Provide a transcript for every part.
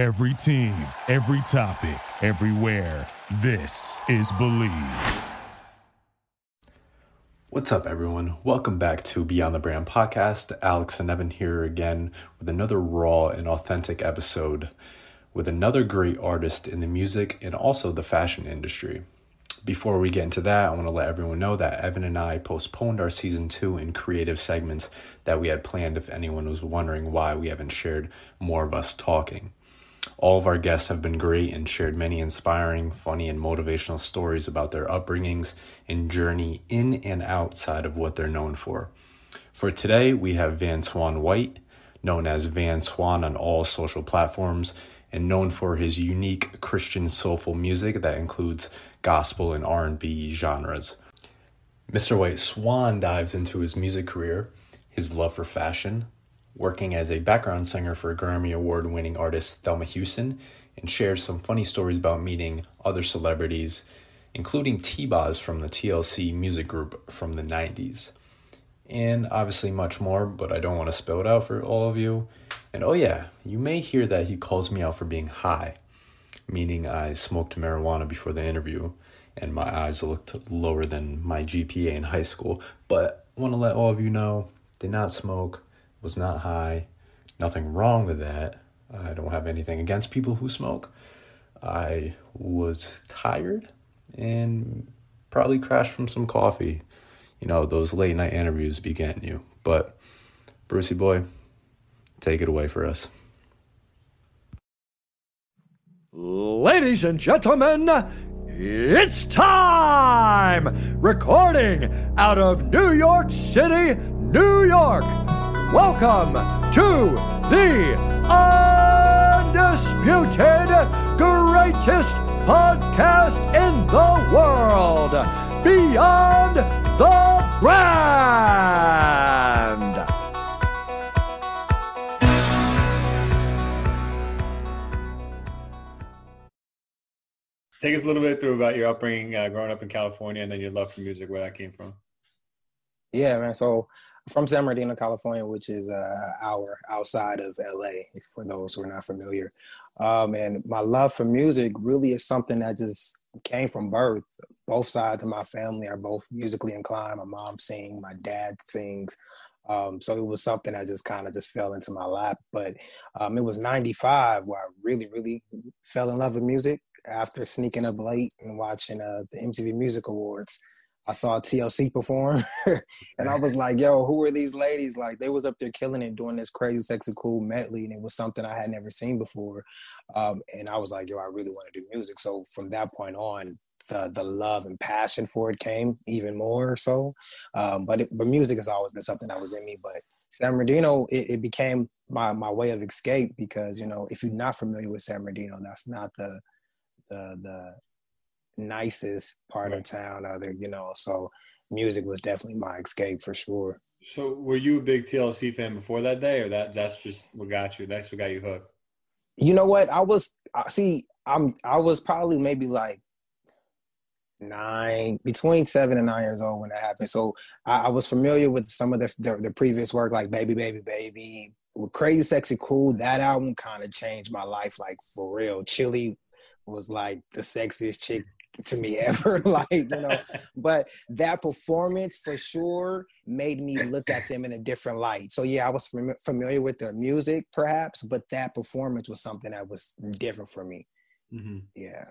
Every team, every topic, everywhere. This is Believe. What's up, everyone? Welcome back to Beyond the Brand podcast. Alex and Evan here again with another raw and authentic episode with another great artist in the music and also the fashion industry. Before we get into that, I want to let everyone know that Evan and I postponed our season two in creative segments that we had planned if anyone was wondering why we haven't shared more of us talking. All of our guests have been great and shared many inspiring, funny, and motivational stories about their upbringings and journey in and outside of what they're known for. For today, we have Van Swan White, known as Van Swan on all social platforms, and known for his unique Christian soulful music that includes gospel and R&B genres. Mr. White Swan dives into his music career, his love for fashion, working as a background singer for Grammy Award winning artist Thelma Houston, and shares some funny stories about meeting other celebrities, including T-Boz from the TLC music group from the 90s. And obviously much more, but I don't want to spell it out for all of you. And oh, yeah, you may hear that he calls me out for being high, meaning I smoked marijuana before the interview and my eyes looked lower than my GPA in high school. But I want to let all of you know did not smoke, was not high, nothing wrong with that. I don't have anything against people who smoke. I was tired and probably crashed from some coffee. You know, those late night interviews be getting you. But, Brucey boy, Take it away for us. Ladies and gentlemen, it's time! Recording out of New York City, New York. Welcome to the undisputed greatest podcast in the world, Beyond the Brand. Take us a little bit through about your upbringing, uh, growing up in California, and then your love for music, where that came from. Yeah, man. So from San Bernardino, California, which is uh, hour outside of LA, for those who are not familiar. Um, and my love for music really is something that just came from birth. Both sides of my family are both musically inclined. My mom sings, my dad sings. Um, so it was something that just kind of just fell into my lap. But um, it was 95 where I really, really fell in love with music after sneaking up late and watching uh, the MTV Music Awards, I saw TLC perform, and I was like, "Yo, who are these ladies?" Like they was up there killing it, doing this crazy, sexy, cool medley, and it was something I had never seen before. Um, and I was like, "Yo, I really want to do music." So from that point on, the the love and passion for it came even more so. Um, but it, but music has always been something that was in me. But San Bernardino, it, it became my my way of escape because you know if you're not familiar with San Bernardino, that's not the the the nicest part of town other you know so music was definitely my escape for sure. So were you a big tlc fan before that day or that that's just what got you that's what got you hooked? You know what? I was see i'm i was probably maybe like nine between seven and nine years old when that happened. So i, I was familiar with some of the, the, the previous work like baby baby baby. With crazy sexy cool that album kind of changed my life like for real. Chilli was like the sexiest chick to me ever like you know? But that performance for sure made me look at them in a different light. So yeah i was fam- familiar with their music perhaps but that performance was something that was different for me. Mm-hmm. yeah.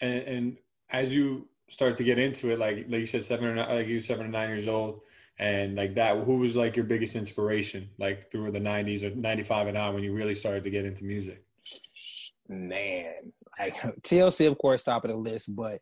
And, and, as you start to get into it like like you said seven or nine, like you seven or nine years old and like that who was like your biggest inspiration like through the 90s or 95 and on when you really started to get into music man, like TLC, of course, top of the list, but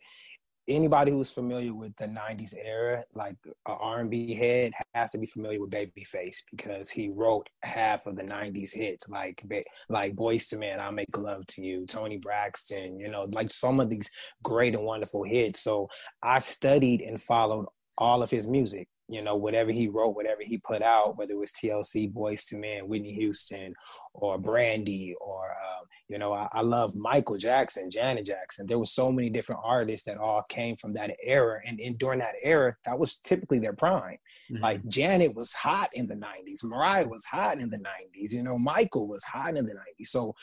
anybody who's familiar with the 90s era like an r&b head has to be familiar with babyface because he wrote half of the 90s hits. Like like boyz ii men i make love to you Toni Braxton you know like some of these great and wonderful hits. So i studied and followed all of his music you know, whatever he wrote, whatever he put out, whether it was TLC, Boyz II Men, Whitney Houston, or Brandy, or um, You know, I, I love Michael Jackson, Janet Jackson. There were so many different artists that all came from that era. And, and during that era, that was typically their prime. Mm-hmm. Like Janet was hot in the 90s. Mariah was hot in the 90s. You know, Michael was hot in the 90s. So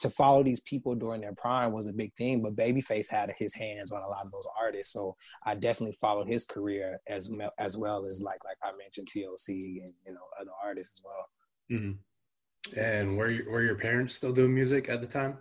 to follow these people during their prime was a big thing. But Babyface had his hands on a lot of those artists. So I definitely followed his career as, as well as like, like I mentioned, TLC and, you know, other artists as well. Mm-hmm. And were you, were your parents still doing music at the time?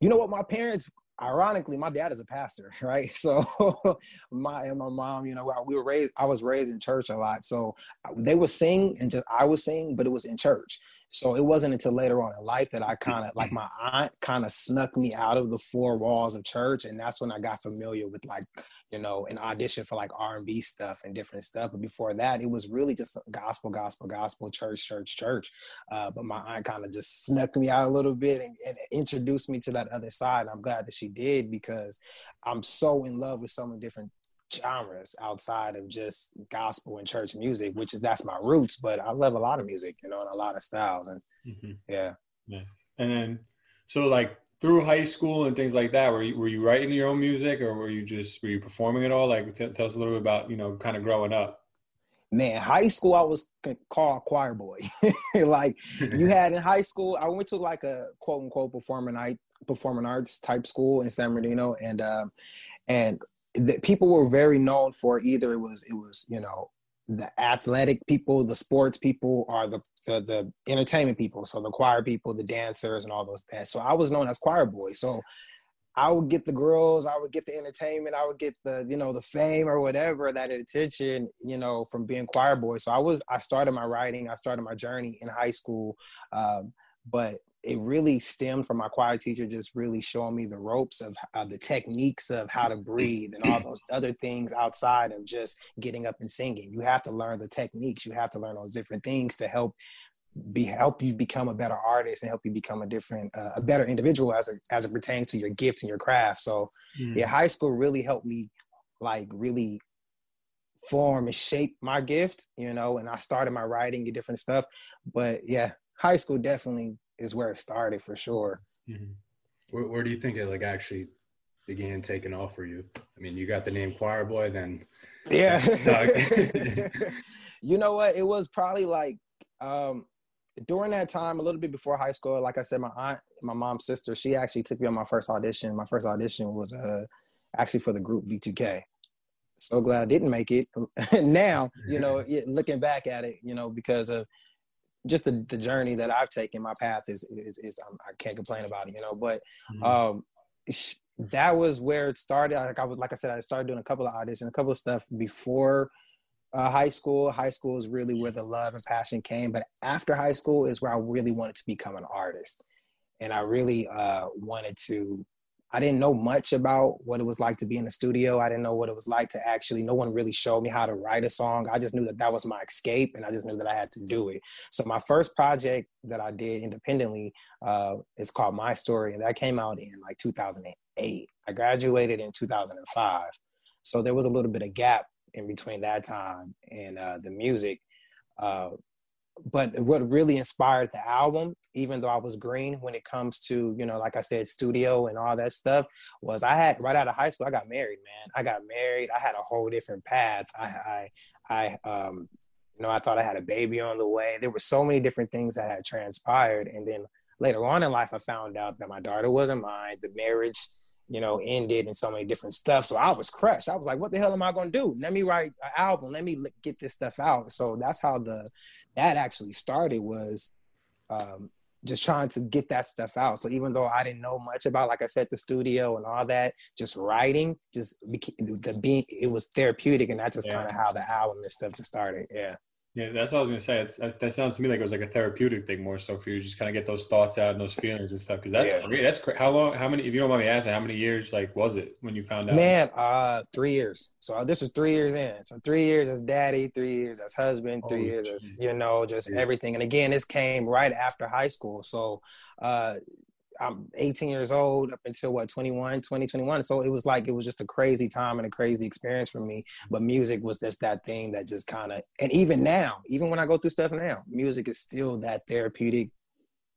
You know what? My parents, ironically, my dad is a pastor, right? So my and my mom, you know, we were raised. I was raised in church a lot, so they would sing and just I would sing, but it was in church. So it wasn't until later on in life that I kind of like my aunt kind of snuck me out of the four walls of church, and that's when I got familiar with like you know an audition for like R and B stuff and different stuff. But before that, it was really just gospel, gospel, gospel, church, church, church. Uh, but my aunt kind of just snuck me out a little bit and, and introduced me to that other side. And I'm glad that she did because I'm so in love with so many different genres outside of just gospel and church music, which is that's my roots. But I love a lot of music, you know, and a lot of styles, and mm-hmm. yeah, yeah. And then, so like through high school and things like that, were you were you writing your own music, or were you just were you performing at all? Like, t- tell us a little bit about you know, kind of growing up. Man, high school I was called choir boy. like you had in high school, I went to like a quote unquote performing night performing arts type school in San Bernardino, and um, and that people were very known for either it was it was you know the athletic people, the sports people, or the, the, the entertainment people. So the choir people, the dancers, and all those. So I was known as choir boy. So I would get the girls, I would get the entertainment, I would get the you know the fame or whatever that attention you know from being choir boy. So I was I started my writing, I started my journey in high school, um, but it really stemmed from my choir teacher just really showing me the ropes of uh, the techniques of how to breathe and all those other things outside of just getting up and singing. You have to learn the techniques. You have to learn those different things to help be help you become a better artist and help you become a different uh, a better individual as it as it pertains to your gifts and your craft. So mm. yeah, high school really helped me like really form and shape my gift, you know, and I started my writing and different stuff. But yeah, high school definitely is where it started for sure. Mm-hmm. Where, where, do you think it like actually began taking off for you? I mean, you got the name Choir Boy, then yeah. you know what? It was probably like um, during that time, a little bit before high school. Like I said, my aunt, my mom's sister, she actually took me on my first audition. My first audition was uh, actually for the group B2K. So glad I didn't make it. now, you know, looking back at it, you know, because of just the, the journey that I've taken, my path is is, is um, I can't complain about it, you know. But mm-hmm. um, that was where it started. Like I was, like I said, I started doing a couple of auditions, a couple of stuff before uh, high school. High school is really where the love and passion came. But after high school is where I really wanted to become an artist, and I really uh, wanted to I didn't know much about what it was like to be in the studio. I didn't know what it was like to actually, no one really showed me how to write a song. I just knew that that was my escape and I just knew that I had to do it. So my first project that I did independently uh, is called My Story and that came out in like 2008. I graduated in 2005. So there was a little bit of gap in between that time and uh, the music. Uh, but what really inspired the album even though i was green when it comes to you know like i said studio and all that stuff was i had right out of high school i got married man. I got married. I had a whole different path. I i i um you know i thought i had a baby on the way. There were so many different things that had transpired. And then later on in life i found out that my daughter wasn't mine. The marriage you know, ended and so many different stuff. So I was crushed. I was like, what the hell am I going to do? Let me write an album. Let me get this stuff out. So that's how the, that actually started was um, just trying to get that stuff out. So even though I didn't know much about, like I said, the studio and all that, just writing, just became, the being, it was therapeutic. And that's just yeah. kind of how the album and stuff just started. Yeah. Yeah, that's what I was gonna say. It's, that sounds to me like it was like a therapeutic thing more so for you, just kind of get those thoughts out and those feelings and stuff. Because that's yeah. great. That's great. How long? How many? If you don't mind me asking, how many years like was it when you found out? Man, uh, three years. So this was three years in. So three years as daddy, three years as husband, three years as you know, just yeah. everything. And again, this came right after high school. So uh, I'm 18 years old up until what 21, 20, 21. So it was like it was just a crazy time and a crazy experience for me. But music was just that thing that just kind of and even now, even when I go through stuff now, music is still that therapeutic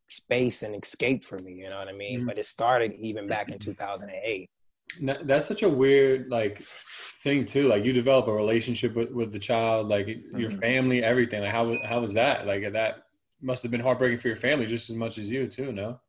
space and escape for me. You know what I mean? Mm-hmm. But it started even back in 2008. That's such a weird like thing too. Like you develop a relationship with, with the child, like mm-hmm. your family, everything. Like how how was that? Like that must have been heartbreaking for your family just as much as you too. No.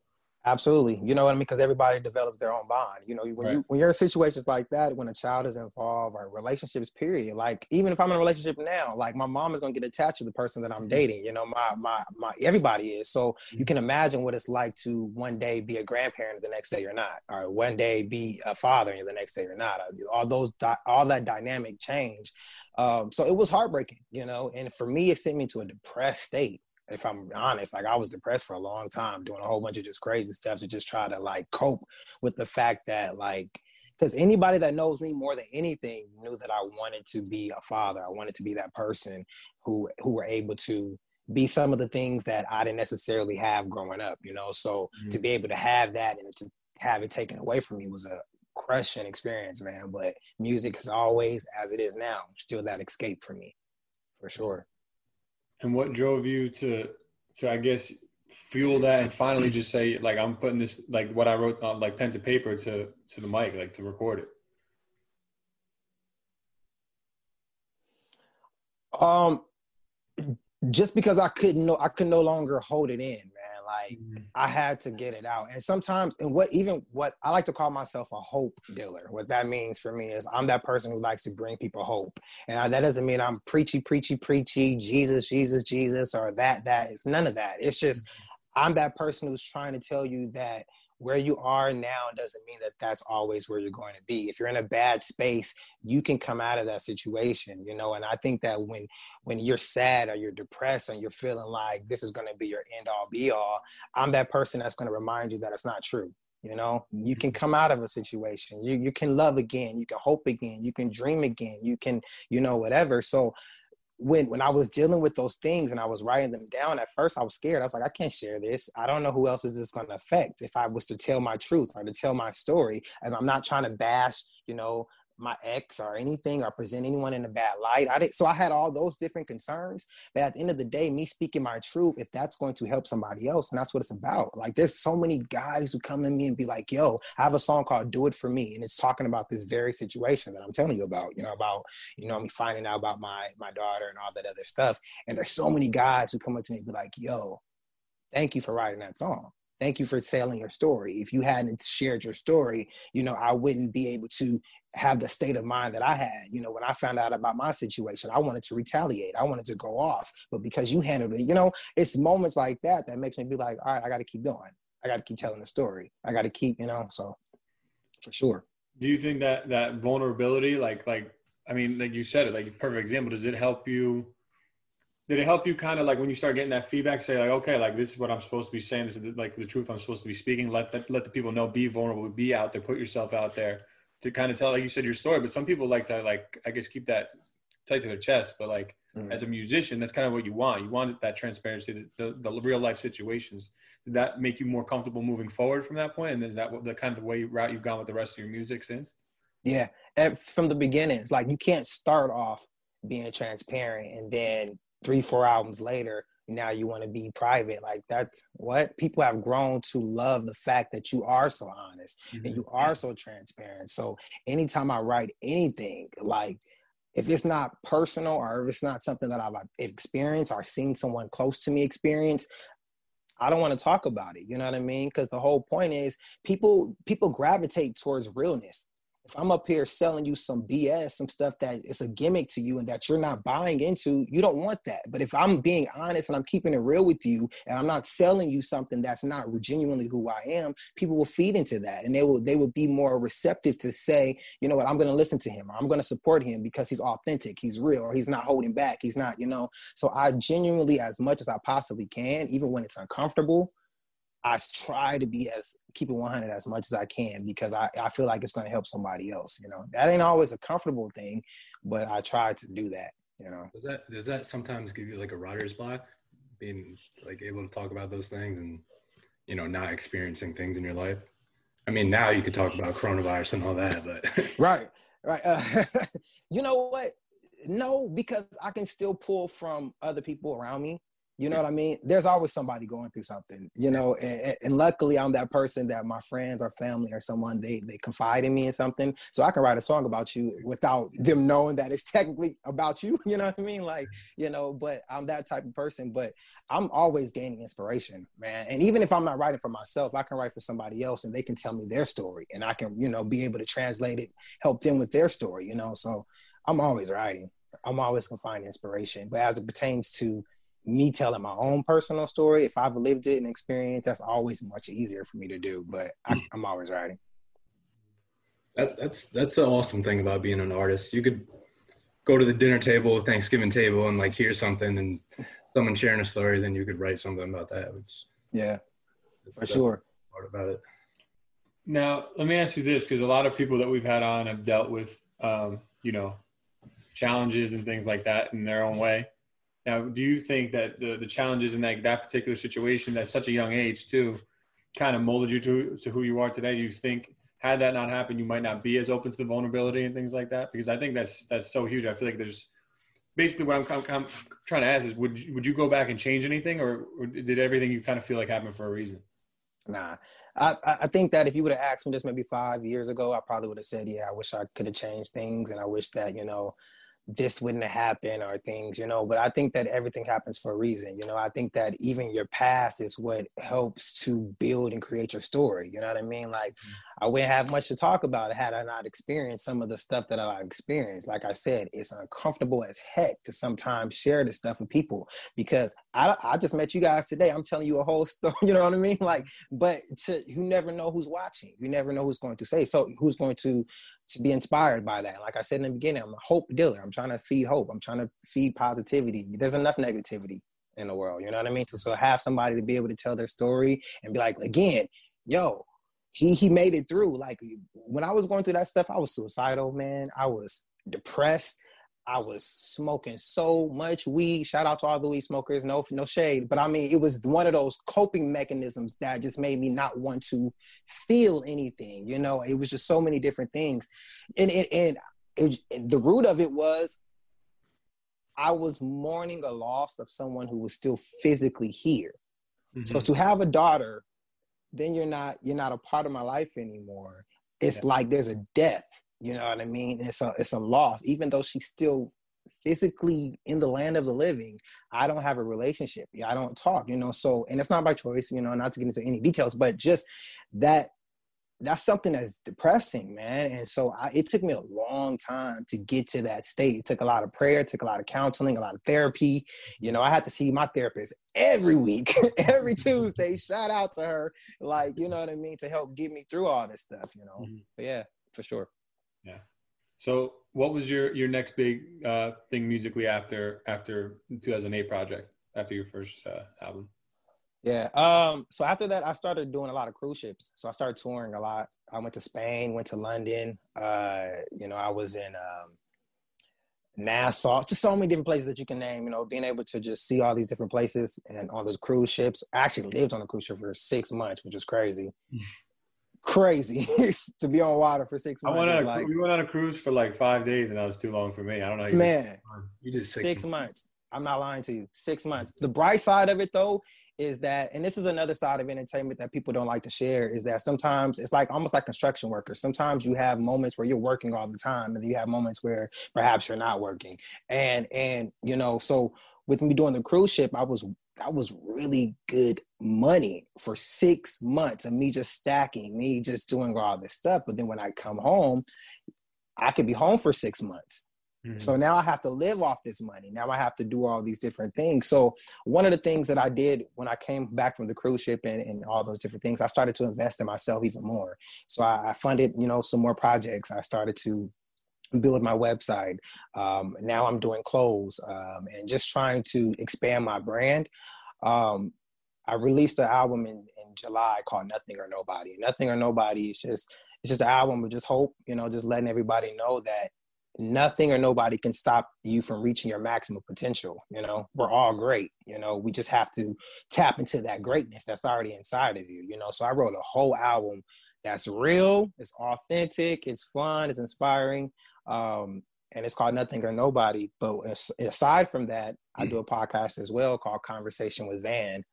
Absolutely. You know what I mean? Because everybody develops their own bond. You know, when right. you when you're in situations like that, when a child is involved or relationships, period. Like even if I'm in a relationship now, like my mom is gonna get attached to the person that I'm mm-hmm. dating. You know, my my my everybody is. So you mm-hmm. can imagine what it's like to one day be a grandparent, the next day you're not, or one day be a father and the next day you're not. All those all that dynamic change. Um, so it was heartbreaking, you know, and for me, it sent me to a depressed state if I'm honest, like I was depressed for a long time, doing a whole bunch of just crazy stuff to just try to like cope with the fact that like because anybody that knows me more than anything knew that I wanted to be a father. I wanted to be that person who who were able to be some of the things that I didn't necessarily have growing up, you know. So mm-hmm. to be able to have that and to have it taken away from me was a crushing experience, man. But music is always, as it is now, still that escape for me, for sure. And what drove you to to I guess fuel that and finally just say like I'm putting this like what I wrote on like pen to paper to to the mic like to record it? Um just because I couldn't know I could no longer hold it in, man. Like mm-hmm. I had to get it out. And sometimes, and what even what I like to call myself a hope dealer. What that means for me is I'm that person who likes to bring people hope. And I, that doesn't mean I'm preachy, preachy, preachy, Jesus, Jesus, Jesus, or that, that. None of that. It's just mm-hmm. I'm that person who's trying to tell you that where you are now doesn't mean that that's always where you're going to be. If you're in a bad space you can come out of that situation you know and i think that when when you're sad or you're depressed and you're feeling like this is going to be your end all be all i'm that person that's going to remind you that it's not true you know? You can mm-hmm. come out of a situation. You, you can love again. You can hope again. You can dream again. You can you know whatever. So when when I was dealing with those things and I was writing them down, at first I was scared. I was like, I can't share this. I don't know who else is this going to affect if I was to tell my truth or to tell my story. And I'm not trying to bash, you know, my ex or anything or present anyone in a bad light. I did so I had all those different concerns. But at the end of the day, me speaking my truth, if that's going to help somebody else, and that's what it's about. Like there's so many guys who come to me and be like, yo, I have a song called Do It For Me. And it's talking about this very situation that I'm telling you about, you know, about, you know, me finding out about my my daughter and all that other stuff. And there's so many guys who come up to me and be like, yo, thank you for writing that song thank you for telling your story. If you hadn't shared your story, you know, I wouldn't be able to have the state of mind that I had. You know, when I found out about my situation, I wanted to retaliate. I wanted to go off. But because you handled it, you know, it's moments like that that makes me be like, all right, I got to keep going. I got to keep telling the story. I got to keep, you know, so for sure. Do you think that that vulnerability, like, like, I mean, like you said it, like perfect example, does it help you did it help you kind of like when you start getting that feedback say like okay like this is what i'm supposed to be saying. This is like the truth i'm supposed to be speaking. Let the, let the people know be vulnerable be out there put yourself out there to kind of tell like you said your story. But some people like to like i guess keep that tight to their chest. But like mm-hmm. as a musician that's kind of what you want. You want that transparency the, the, the, real life situations. Did that make you more comfortable moving forward from that point? And is that what the kind of the way route you've gone with the rest of your music since? Yeah. And from the beginning it's like you can't start off being transparent and then three, four albums later, now you want to be private. Like that's what people have grown to love the fact that you are so honest mm-hmm. and you are so transparent. So anytime I write anything, like if it's not personal or if it's not something that I've experienced or seen someone close to me experience, I don't want to talk about it. You know what I mean? Because the whole point is people people gravitate towards realness if I'm up here selling you some BS, some stuff that is a gimmick to you and that you're not buying into, you don't want that. But if I'm being honest and I'm keeping it real with you and I'm not selling you something that's not genuinely who I am, people will feed into that and they will they will be more receptive to say, you know what, I'm gonna listen to him. I'm gonna support him because he's authentic, he's real, or he's not holding back, he's not, you know. So I genuinely, as much as I possibly can, even when it's uncomfortable, I try to be as keep it 100 as much as I can because I, I feel like it's going to help somebody else. You know, that ain't always a comfortable thing, but I try to do that. You know, does that does that sometimes give you like a writer's block, being like able to talk about those things and you know not experiencing things in your life? I mean, now you could talk about coronavirus and all that, but right, right. Uh, you know what? No, because I can still pull from other people around me You know what I mean? There's always somebody going through something, you know, and, and, luckily I'm that person that my friends or family or someone they they confide in me in something. So I can write a song about you without them knowing that it's technically about you. You know what I mean? Like, you know, but I'm that type of person. But I'm always gaining inspiration, man. And even if I'm not writing for myself, I can write for somebody else and they can tell me their story and I can, you know, be able to translate it, help them with their story, you know. So I'm always writing. I'm always gonna find inspiration. But as it pertains to me telling my own personal story, if I've lived it and experienced, that's always much easier for me to do. But I, am hmm. always writing. That, that's that's the awesome thing about being an artist. You could go to the dinner table, Thanksgiving table, and like hear something, and someone sharing a story, then you could write something about that. Which yeah, for sure. Part about it. Now, let me ask you this, because a lot of people that we've had on have dealt with, um, you know, challenges and things like that in their own way. Now, do you think that the, the challenges in that, that particular situation at such a young age too kind of molded you to, to who you are today? Do you think had that not happened, you might not be as open to the vulnerability and things like that? Because I think that's, that's so huge. I feel like there's basically what I'm, I'm, I'm trying to ask is would, you, would you go back and change anything or, or did everything you kind of feel like happened for a reason? Nah, I, I think that if you would have asked me this maybe five years ago, I probably would have said, yeah, I wish I could have changed things. And I wish that, you know, this wouldn't have happened or things, you know. But I think that everything happens for a reason, you know. I think that even your past is what helps to build and create your story. You know what I mean? Like, mm-hmm. I wouldn't have much to talk about had I not experienced some of the stuff that I experienced. Like I said, it's uncomfortable as heck to sometimes share this stuff with people because I, I just met you guys today. I'm telling you a whole story. You know what I mean? Like, but to, you never know who's watching. You never know who's going to say. So who's going to to be inspired by that. Like I said in the beginning, I'm a hope dealer. I'm trying to feed hope. I'm trying to feed positivity. There's enough negativity in the world. You know what I mean? To so have somebody to be able to tell their story and be like, again, yo, he he made it through. Like when I was going through that stuff, I was suicidal, man. I was depressed. I was smoking so much weed. Shout out to all the weed smokers. No, no shade, but I mean, it was one of those coping mechanisms that just made me not want to feel anything. You know, it was just so many different things, and and, and it, the root of it was I was mourning a loss of someone who was still physically here. Mm-hmm. So to have a daughter, then you're not you're not a part of my life anymore. It's yeah. like there's a death you know what I mean? it's a it's a loss, even though she's still physically in the land of the living. I don't have a relationship. I don't talk. You know, so and it's not by choice. You know, not to get into any details, but just that that's something that's depressing, man. And so I, it took me a long time to get to that state. It took a lot of prayer, took a lot of counseling, a lot of therapy. You know, I had to see my therapist every week, every Tuesday. Shout out to her, like you know what I mean, to help get me through all this stuff. You know, mm-hmm. but yeah, for sure. Yeah. So, what was your your next big uh, thing musically after after the 2008 project after your first uh, album? Yeah. Um, so after that, I started doing a lot of cruise ships. So I started touring a lot. I went to Spain, went to London. Uh, you know, I was in um, Nassau, just so many different places that you can name. You know, being able to just see all these different places and on those cruise ships. I actually lived on a cruise ship for six months, which was crazy. crazy to be on water for six months. I went on a, like, we went on a cruise for like five days, and that was too long for me. I don't know. You man, you did six, six months. I'm not lying to you. Six months. The bright side of it, though, is that, and this is another side of entertainment that people don't like to share, is that sometimes it's like almost like construction workers. Sometimes you have moments where you're working all the time, and you have moments where perhaps you're not working. And and you know, so with me doing the cruise ship, I was that was really good money for six months of me just stacking, me just doing all this stuff. But then when I come home, I could be home for six months. Mm-hmm. So now I have to live off this money. Now I have to do all these different things. So one of the things that I did when I came back from the cruise ship and, and all those different things, I started to invest in myself even more. So I, I funded, you know, some more projects. I started to build my website. Um, now I'm doing clothes um, and just trying to expand my brand. Um, I released an album in, in July called Nothing or Nobody. Nothing or Nobody is just it's just an album of just hope, you know, just letting everybody know that nothing or nobody can stop you from reaching your maximum potential. You know, we're all great. You know, we just have to tap into that greatness that's already inside of you. You know, so I wrote a whole album that's real, it's authentic, it's fun, it's inspiring. Um, and it's called Nothing or Nobody. But aside from that, I do a podcast as well called Conversation with Van,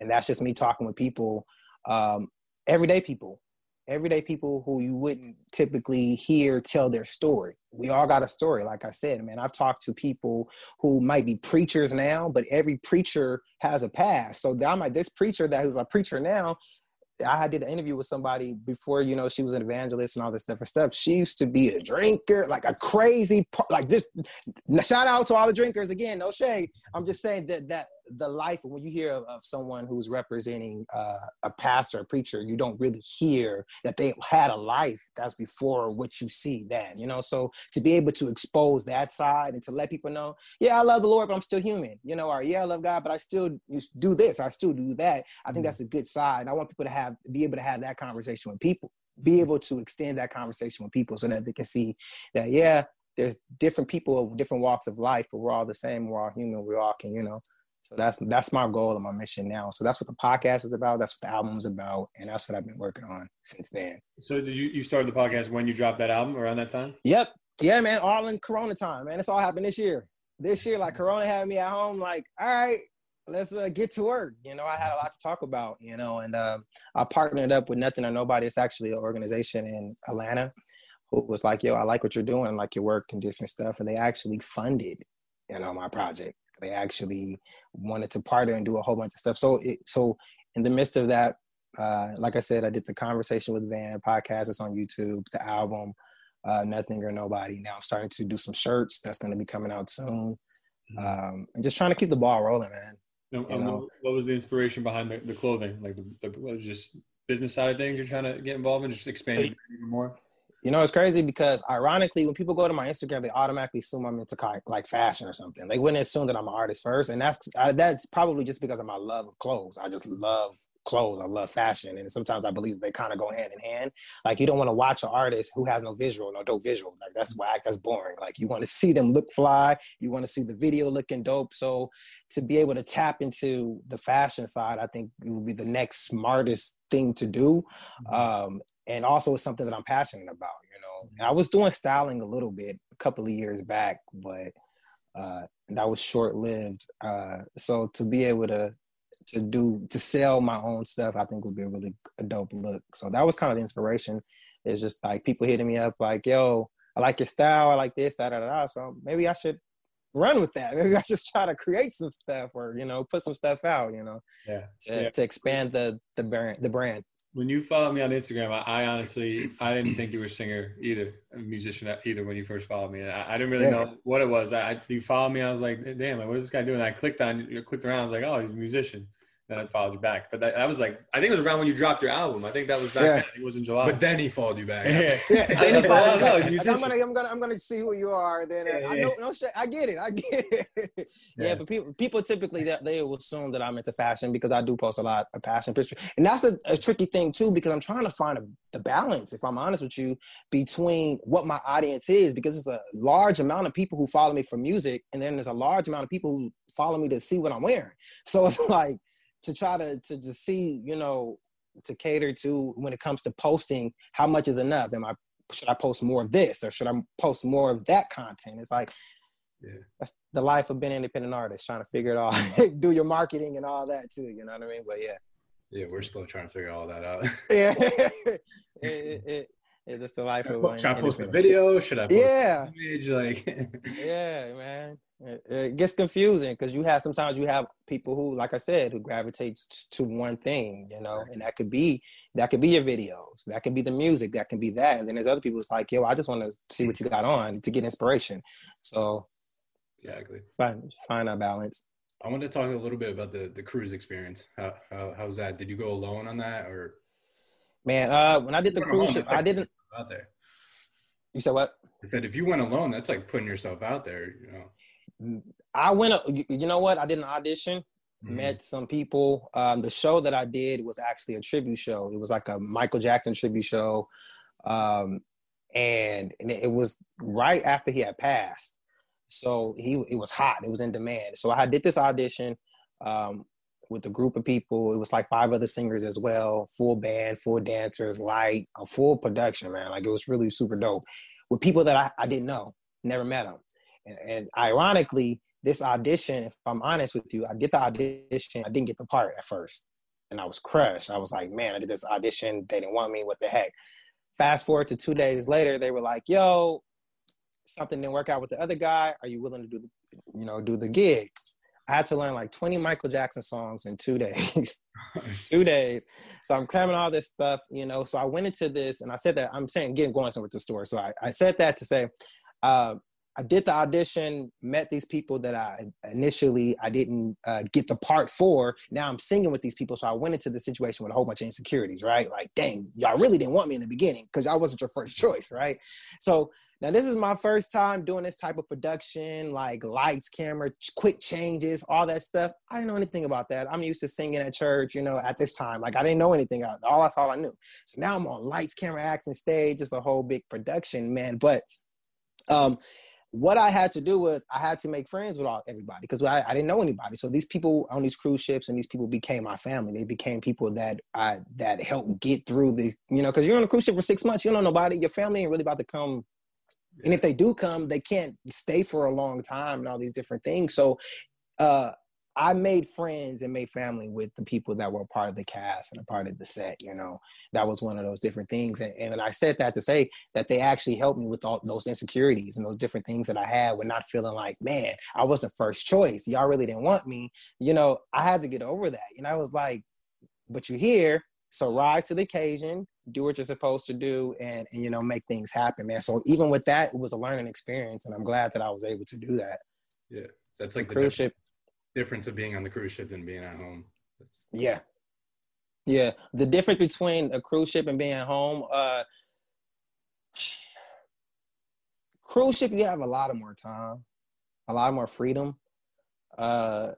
and that's just me talking with people, um, everyday people, everyday people who you wouldn't typically hear tell their story. We all got a story, like I said, man. I've talked to people who might be preachers now, but every preacher has a past. So I'm like this preacher that who's a preacher now I did an interview with somebody before, you know, she was an evangelist and all this different stuff. She used to be a drinker, like a crazy, like this. Shout out to all the drinkers again, no shade. I'm just saying that that the life when you hear of, of someone who's representing uh, a pastor, a preacher, you don't really hear that they had a life that's before what you see then, you know. So to be able to expose that side and to let people know, yeah, I love the Lord, but I'm still human, you know, or yeah, I love God, but I still do this, I still do that. I think mm-hmm. that's a good side. I want people to have be able to have that conversation with people, be able to extend that conversation with people so that they can see that yeah, there's different people of different walks of life, but we're all the same. We're all human. We all can, you know, so that's that's my goal and my mission now. So that's what the podcast is about. That's what the album is about, and that's what I've been working on since then. So did you you started the podcast when you dropped that album around that time? Yep. Yeah, man. All in Corona time, man. It's all happened this year. This year, like Corona had me at home. Like, all right, let's uh, get to work. You know, I had a lot to talk about. You know, and um, I partnered up with Nothing or Nobody. It's actually an organization in Atlanta who was like, "Yo, I like what you're doing. I like your work and different stuff," and they actually funded, you know, my project. They actually wanted to partner and do a whole bunch of stuff. So, it, so in the midst of that, uh, like I said, I did the conversation with Van podcast. It's on YouTube. The album, uh, Nothing or Nobody. Now I'm starting to do some shirts that's going to be coming out soon, mm-hmm. um, and just trying to keep the ball rolling, man. You know? What was the inspiration behind the, the clothing? Like the, the just business side of things you're trying to get involved in, just expand it even more. You know, it's crazy because ironically, when people go to my Instagram, they automatically assume I'm into like fashion or something. They wouldn't assume that I'm an artist first, and that's that's probably just because of my love of clothes. I just love clothes. I love fashion, and sometimes I believe they kind of go hand in hand. Like you don't want to watch an artist who has no visual, no dope visual. Like that's whack. That's boring. Like you want to see them look fly. You want to see the video looking dope. So to be able to tap into the fashion side, I think it would be the next smartest thing to do. Mm-hmm. Um, and also it's something that I'm passionate about. You know, I was doing styling a little bit a couple of years back, but uh, that was short lived. Uh, so to be able to to do to sell my own stuff, I think would be a really a dope look. So that was kind of the inspiration. It's just like people hitting me up like, "Yo, I like your style. I like this, da da da." So maybe I should run with that. Maybe I should try to create some stuff or you know put some stuff out. You know, yeah, to, yeah. to expand the the brand the brand when you followed me on Instagram, I, I, honestly I didn't think you were a singer either, a musician either when you first followed me. I, I didn't really yeah. know what it was. I, you followed me, I was like, damn, like what is this guy doing? And I clicked on, you clicked around, I was like, oh, he's a musician then I followed you back. But that, that, was like, I think it was around when you dropped your album. I think that was back yeah. then. It was in July. But then he followed you back. yeah. yeah. Then he followed you back. I'm gonna, I'm gonna, I'm gonna see who you are. Then uh, yeah, I know, no shit. I get it. I get it. yeah. but people, people typically that they will assume that I'm into fashion because I do post a lot of fashion pictures, and that's a, a tricky thing too because I'm trying to find a, the balance. If I'm honest with you, between what my audience is, because it's a large amount of people who follow me for music, and then there's a large amount of people who follow me to see what I'm wearing. So it's like to try to, to to see you know to cater to when it comes to posting how much is enough? Am i should i post more of this or should i post more of that content? It's like yeah. that's the life of being an independent artist trying to figure it all do your marketing and all that too you know what i mean? But yeah. Yeah we're still trying to figure all that out. Yeah. It, it, it's just the life of should I post a video? Should I? yeah. image? Like. yeah, man. It, it gets confusing because you have sometimes you have people who, like I said, who gravitate to one thing, you know, and that could be that could be your videos, that could be the music, that can be that, and then there's other people it's like, yo, I just want to see what you got on to get inspiration. So, exactly. Find find that balance. I want to talk a little bit about the the cruise experience. How, how how's that? Did you go alone on that or? Man, uh, when I did the cruise ship, I didn't. Out there. You said what? I said if you went alone, that's like putting yourself out there. You know. I went. You know what? I did an audition. Mm-hmm. Met some people. Um, the show that I did was actually a tribute show. It was like a Michael Jackson tribute show, um, and, and it was right after he had passed. So he it was hot. It was in demand. So I did this audition. Um, with a group of people. It was like five other singers as well, full band, full dancers, light, a full production, man. Like it was really super dope with people that I, I didn't know. never met them. And, and ironically, this audition, if I'm honest with you, I did the audition. I didn't get the part at first. And I was crushed. I was like, man, I did this audition. They didn't want me. What the heck? Fast forward to two days later, they were like, yo, something didn't work out with the other guy. Are you willing to do the, you know, do the gig? I had to learn like 20 Michael Jackson songs in two days. two days. So I'm cramming all this stuff, you know. So I went into this and I said that I'm saying getting going somewhere with the story. So I, I said that to say uh, I did the audition, met these people that I initially I didn't uh, get the part for. Now I'm singing with these people, so I went into the situation with a whole bunch of insecurities, right? Like, dang, y'all really didn't want me in the beginning because I wasn't your first choice, right? So now this is my first time doing this type of production, like lights, camera, quick changes, all that stuff. I didn't know anything about that. I'm used to singing at church, you know, at this time. Like I didn't know anything. All that's all I knew. So now I'm on lights, camera, action, stage. It's a whole big production, man. But um, what I had to do was I had to make friends with all everybody because I, I, didn't know anybody. So these people on these cruise ships and these people became my family. They became people that I that helped get through the you know because you're on a cruise ship for six months. You don't know nobody. Your family ain't really about to come and if they do come, they can't stay for a long time and all these different things. So uh, I made friends and made family with the people that were part of the cast and a part of the set. You know, that was one of those different things. And, and I said that to say that they actually helped me with all those insecurities and those different things that I had with not feeling like, man, I wasn't first choice. Y'all really didn't want me. You know, I had to get over that. And I was like, but you're here. So rise to the occasion, do what you're supposed to do, and, and you know make things happen, man. So even with that, it was a learning experience, and I'm glad that I was able to do that. Yeah, that's like the cruise ship difference of being on the cruise ship than being at home. That's... Yeah, yeah. The difference between a cruise ship and being at home, uh, cruise ship you have a lot of more time, a lot more freedom, because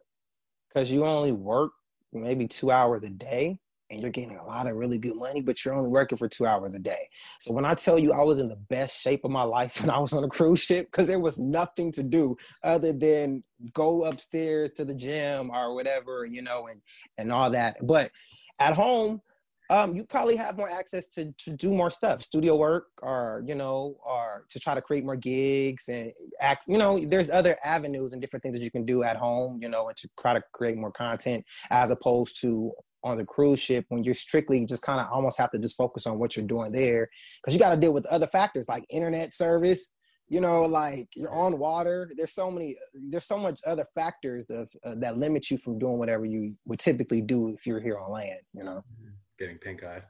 uh, you only work maybe two hours a day and you're getting a lot of really good money, but you're only working for two hours a day. So when I tell you I was in the best shape of my life when I was on a cruise ship, because there was nothing to do other than go upstairs to the gym or whatever, you know, and and all that. But at home, um, you probably have more access to, to do more stuff, studio work, or you know, or to try to create more gigs and act. You know, there's other avenues and different things that you can do at home, you know, and to try to create more content as opposed to on the cruise ship when you're strictly just kind of almost have to just focus on what you're doing there because you got to deal with other factors like internet service you know like you're on water there's so many there's so much other factors that, uh, that limit you from doing whatever you would typically do if you're here on land you know? Mm-hmm. getting pink eye.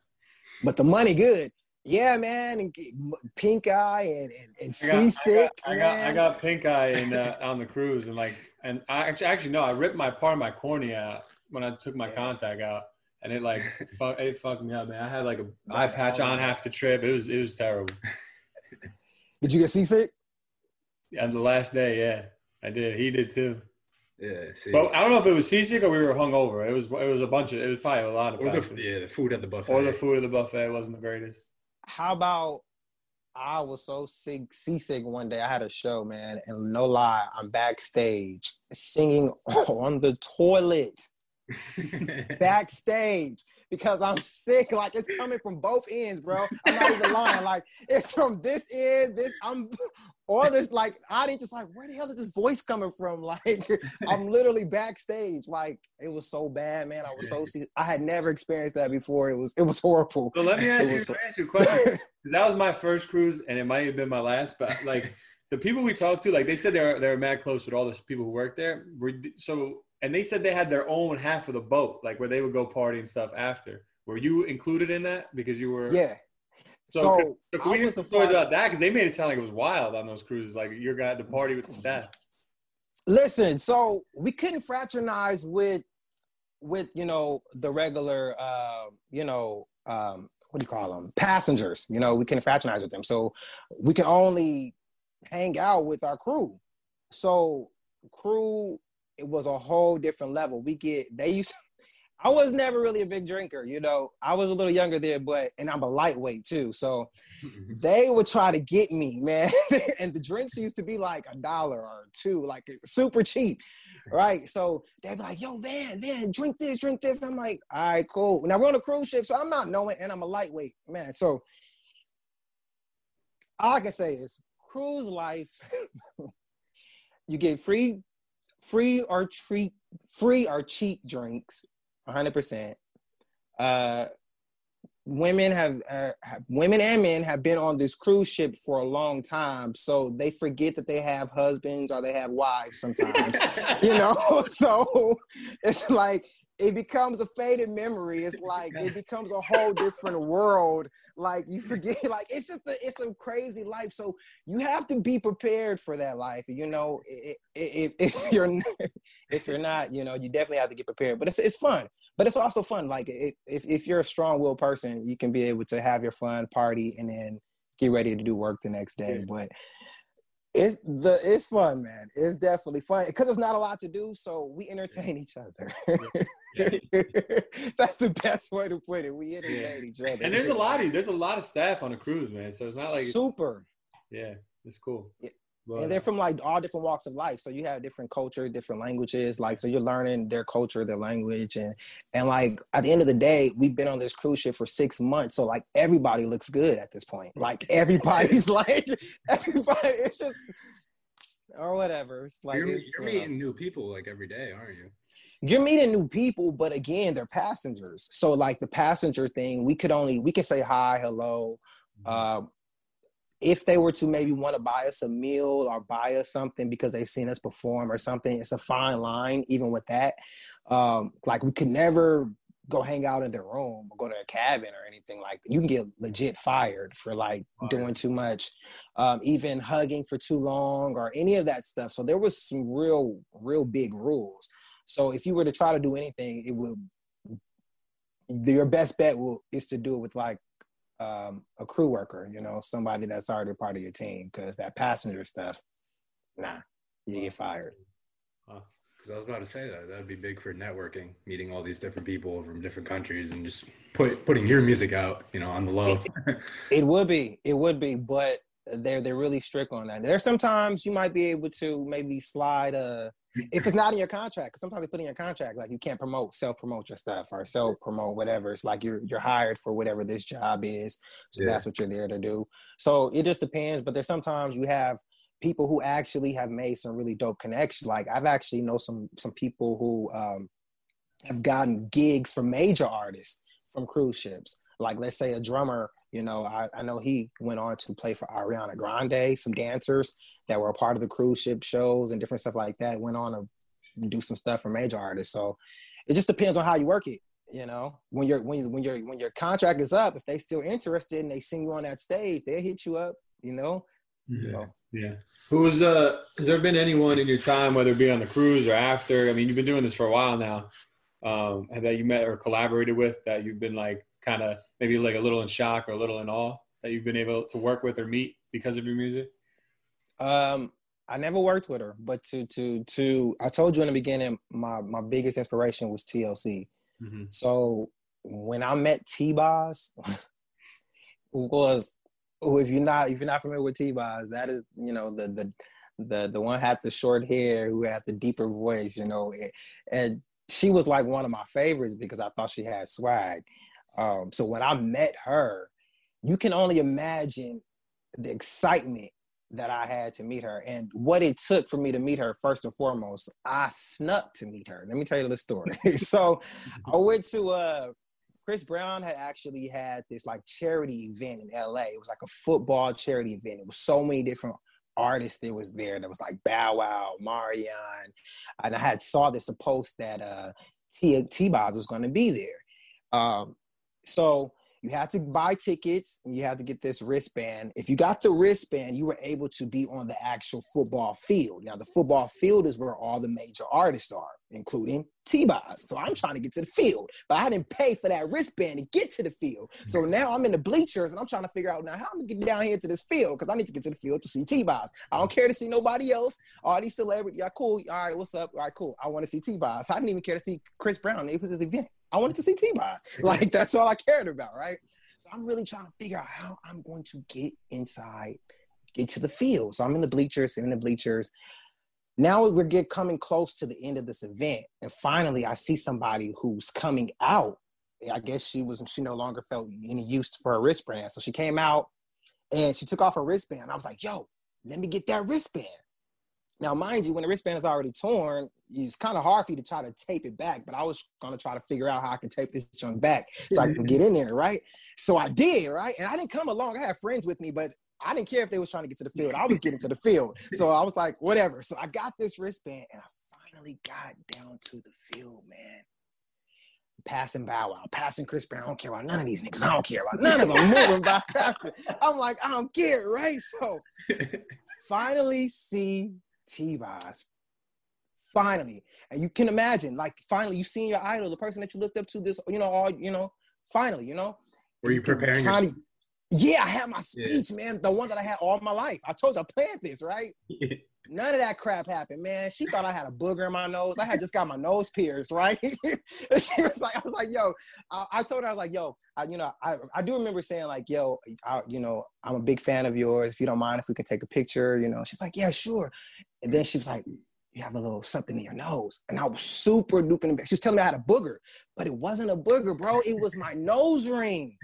But the money good. Yeah man and pink eye and, and, and seasick I got, I got, I got, pink eye in, uh, on the cruise and like and I actually, actually no I ripped my part of my cornea when I took my contact out, and it like fuck, it fucked me up, man. I had like a eye patch on half the trip. It was it was terrible. Did you get seasick? On the last day, yeah, I did. He did too. Yeah, see. but I don't know if it was seasick or we were hungover. It was it was a bunch of it was probably a lot of or the, yeah the food at the buffet or the food at the buffet wasn't the greatest. How about I was so sick, seasick one day. I had a show, man, and no lie, I'm backstage singing on the toilet backstage because I'm sick. Like it's coming from both ends, bro. I'm not even lying. Like it's from this end, this I'm all this like audience just like, where the hell is this voice coming from? Like I'm literally backstage. Like it was so bad, man. I was so I had never experienced that before. It was it was horrible. So let me ask, you, so- ask you a question. that was my first cruise and it might have been my last, but like the people we talked to, like they said they're they're mad close with all the people who work there. So and they said they had their own half of the boat, like where they would go party and stuff after. Were you included in that because you were? Yeah. So, so could, so can we hear some stories about that? Because they made it sound like it was wild on those cruises. Like you're going to party with the staff. Listen, so we couldn't fraternize with with you know the regular uh, you know um, what do you call them passengers. You know we couldn't fraternize with them, so we can only hang out with our crew. So crew it was a whole different level. We get they used. I was never really a big drinker, you know. I was a little younger there, but and I'm a lightweight too. So they would try to get me, man. and the drinks used to be like a dollar or two, like super cheap, right? So they'd be like, "Yo, Van, man, drink this, drink this." I'm like, "All right, cool." Now we're on a cruise ship, so I'm not knowing, and I'm a lightweight, man. So all I can say is cruise life, you get free, free or treat, free or cheap drinks, 100%. Uh, women have, uh, have, women and men have been on this cruise ship for a long time so they forget that they have husbands or they have wives sometimes you know so it's like it becomes a faded memory. It's like it becomes a whole different world. Like you forget, like it's just a it's a crazy life. So you have to be prepared for that life. You know, if, if you're if you're not, you know, you definitely have to get prepared. But it's it's fun. But it's also fun. Like if if you're a strong willed person, you can be able to have your fun party and then get ready to do work the next day. But it's the it's fun, man. It's definitely fun because it's not a lot to do, so we entertain each other. That's the best way to put it. We entertain yeah. each other. And there's a lot of there's a lot of staff on a cruise, man. So it's not like super. Yeah, it's cool. But, and they're from like all different walks of life. So you have different culture, different languages. Like so, you're learning their culture, their language, and and like at the end of the day, we've been on this cruise ship for six months. So like everybody looks good at this point. Like everybody's like everybody. It's just or whatever. It's like you're, it's, you're you meeting new people like every day, aren't you? You're meeting new people, but again, they're passengers. So like the passenger thing, we could only we could say hi, hello. Mm-hmm. Uh, if they were to maybe want to buy us a meal or buy us something because they've seen us perform or something, it's a fine line even with that. Um, like we could never go hang out in their room or go to a cabin or anything like that. You can get legit fired for like doing too much, um, even hugging for too long or any of that stuff. So there was some real, real big rules. So if you were to try to do anything, it would your best bet will is to do it with like um, a crew worker, you know, somebody that's already part of your team, because that passenger stuff, nah, you get fired. Because I was about to say that that'd be big for networking, meeting all these different people from different countries, and just put putting your music out, you know, on the low. it, it would be, it would be, but they're they're really strict on that. There's sometimes you might be able to maybe slide a if it's not in your contract, because sometimes they put in your contract like you can't promote, self promote your stuff or self promote whatever. It's like you're you're hired for whatever this job is, so yeah. that's what you're there to do. So it just depends. But there's sometimes you have people who actually have made some really dope connections. Like I've actually know some some people who um, have gotten gigs from major artists from cruise ships like let's say a drummer you know I, I know he went on to play for ariana grande some dancers that were a part of the cruise ship shows and different stuff like that went on to do some stuff for major artists. So it just depends on how you work it you know? When you're when, when your when your contract is up if they still interested and they see you on that stage they'll hit you up you know? Yeah so. yeah. Who's uh has there been anyone in your time whether it be on the cruise or after? I mean you've been doing this for a while now um that you met or collaborated with that you've been like kind of maybe like a little in shock or a little in awe that you've been able to work with or meet because of your music? Um, I never worked with her, but to to to I told you in the beginning, my my biggest inspiration was TLC. Mm-hmm. So when I met T Boz, was oh, if you're not if you're not familiar with T Boz, that is you know the the the the one had the short hair who had the deeper voice, you know, and she was like one of my favorites because I thought she had swag. Um, so when I met her, you can only imagine the excitement that I had to meet her and what it took for me to meet her. First and foremost, I snuck to meet her. Let me tell you the story. so I went to uh, Chris Brown had actually had this like charity event in LA. It was like a football charity event. It was so many different artists that was there. There was like Bow Wow, Mario, and I had saw this a post that uh T T was going to be there. Um, so you had to buy tickets and you had to get this wristband. If you got the wristband, you were able to be on the actual football field. Now, the football field is where all the major artists are, including T-Boz. So I'm trying to get to the field, but I didn't pay for that wristband to get to the field. So mm-hmm. now I'm in the bleachers and I'm trying to figure out now how I'm gonna get down here to this field because I need to get to the field to see T-Boz. I don't care to see nobody else. All these celebrities, yeah, cool. All right, what's up? All right, cool. I want to see T-Boz. I didn't even care to see Chris Brown. It was his event. I wanted to see T-Boz. Like that's all I cared about, right? So I'm really trying to figure out how I'm going to get inside, get to the field. So I'm in the bleachers, in the bleachers. Now we're get coming close to the end of this event, and finally I see somebody who's coming out. I guess she was she no longer felt any use for her wristband, so she came out and she took off her wristband. I was like, "Yo, let me get that wristband. Now, mind you, when the wristband is already torn, it's kind of hard for you to try to tape it back. But I was gonna try to figure out how I can tape this junk back so I can get in there, right? So I did, right? And I didn't come along. I had friends with me, but I didn't care if they was trying to get to the field. I was getting to the field. So I was like, whatever. So I got this wristband and I finally got down to the field, man. Passing Bow Wow, passing Chris Brown. I don't care about none of these niggas. I don't care about none of them moving by faster. I'm like, I don't care, right? So finally see T-Boz. Finally. And you can imagine, like, finally, you seen your idol, the person that you looked up to this, you know, all, you know, finally, you know. Were you preparing your yeah, I had my speech, yeah. man. The one that I had all my life. I told you I planned this, right? None of that crap happened, man. She thought I had a booger in my nose. I had just got my nose pierced, right? she was like, I was like, yo, I, I, told her, I was like, yo, I, you know, I, I do remember saying like, yo, I, you know, I'm a big fan of yours. If you don't mind, if we can take a picture, you know, she's like, yeah, sure. And then she was like, you have a little something in your nose. And I was super duper. She was telling me I had a booger, but it wasn't a booger, bro. It was my nose ring.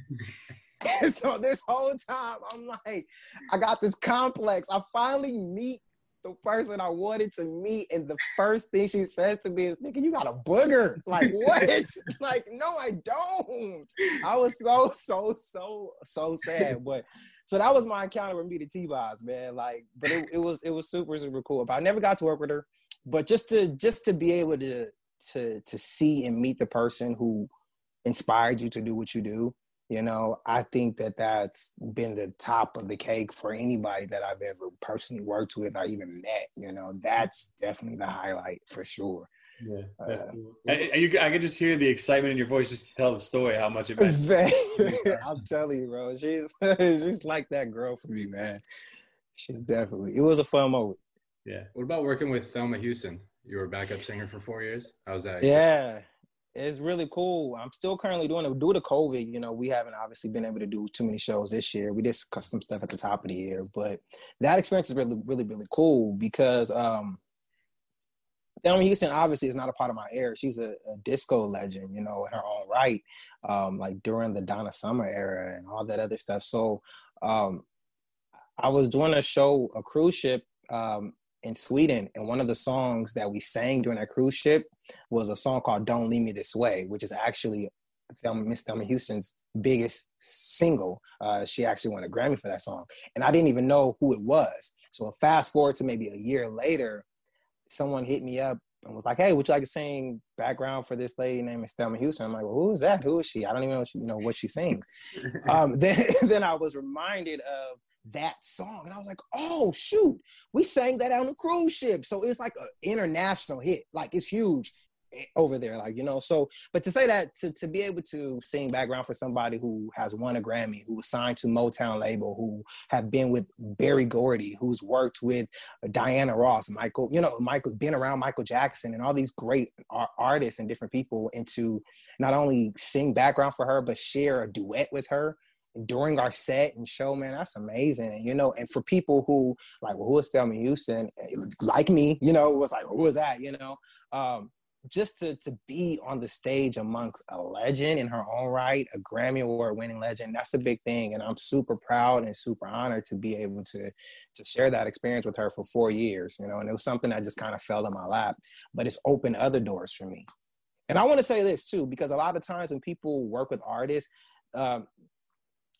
And so this whole time, I'm like, I got this complex. I finally meet the person I wanted to meet, and the first thing she says to me is, "Nigga, you got a booger." Like what? like no, I don't. I was so so so so sad, but so that was my encounter with me to T-Boz, man. Like, but it, it was it was super super cool. But I never got to work with her. But just to just to be able to to to see and meet the person who inspired you to do what you do you know, I think that that's been the top of the cake for anybody that I've ever personally worked with or even met. You know, that's definitely the highlight for sure. Yeah, uh, cool. I, you, I can just hear the excitement in your voice just to tell the story how much it meant. I'm telling you, bro. She's she's like that girl for me, man. She's definitely. It was a fun moment. Yeah. What about working with Thelma Houston? You were a backup singer for four years. How was that? Yeah, it's really cool. I'm still currently doing it due to COVID. You know, we haven't obviously been able to do too many shows this year. We did some stuff at the top of the year, but that experience is really, really, really cool because um, Thelma Houston obviously is not a part of my era. She's a, a disco legend, you know, in her own right, um, like during the Donna Summer era and all that other stuff. So um, I was doing a show, a cruise ship um, in Sweden, and one of the songs that we sang during that cruise ship was a song called "Don't Leave Me This Way," which is actually Miss Thelma Houston's biggest single. Uh, she actually won a Grammy for that song, and I didn't even know who it was. So fast forward to maybe a year later, someone hit me up and was like, "Hey, would you like to sing background for this lady named Miss Thelma Houston?" I'm like, well, "Who is that? Who is she? I don't even know, she, you know what she sings." um, then, then I was reminded of that song. And I was like, oh, shoot, we sang that on a cruise ship. So it's like an international hit. Like it's huge eh, over there. Like, you know, so, but to say that, to, to be able to sing background for somebody who has won a Grammy, who was signed to Motown label, who have been with Berry Gordy, who's worked with Diana Ross, Michael, you know, Michael, been around Michael Jackson and all these great artists and different people, and to not only sing background for her, but share a duet with her during our set and show, man, that's amazing. And, you know, and for people who like, well, who is Thelma Houston? Like me, you know, was like, who was that? You know, um, just to to be on the stage amongst a legend in her own right, a Grammy Award winning legend, that's a big thing. And I'm super proud and super honored to be able to to share that experience with her for four years, you know, and it was something that just kind of fell in my lap. But it's opened other doors for me. And I want to say this too, because a lot of times when people work with artists, um,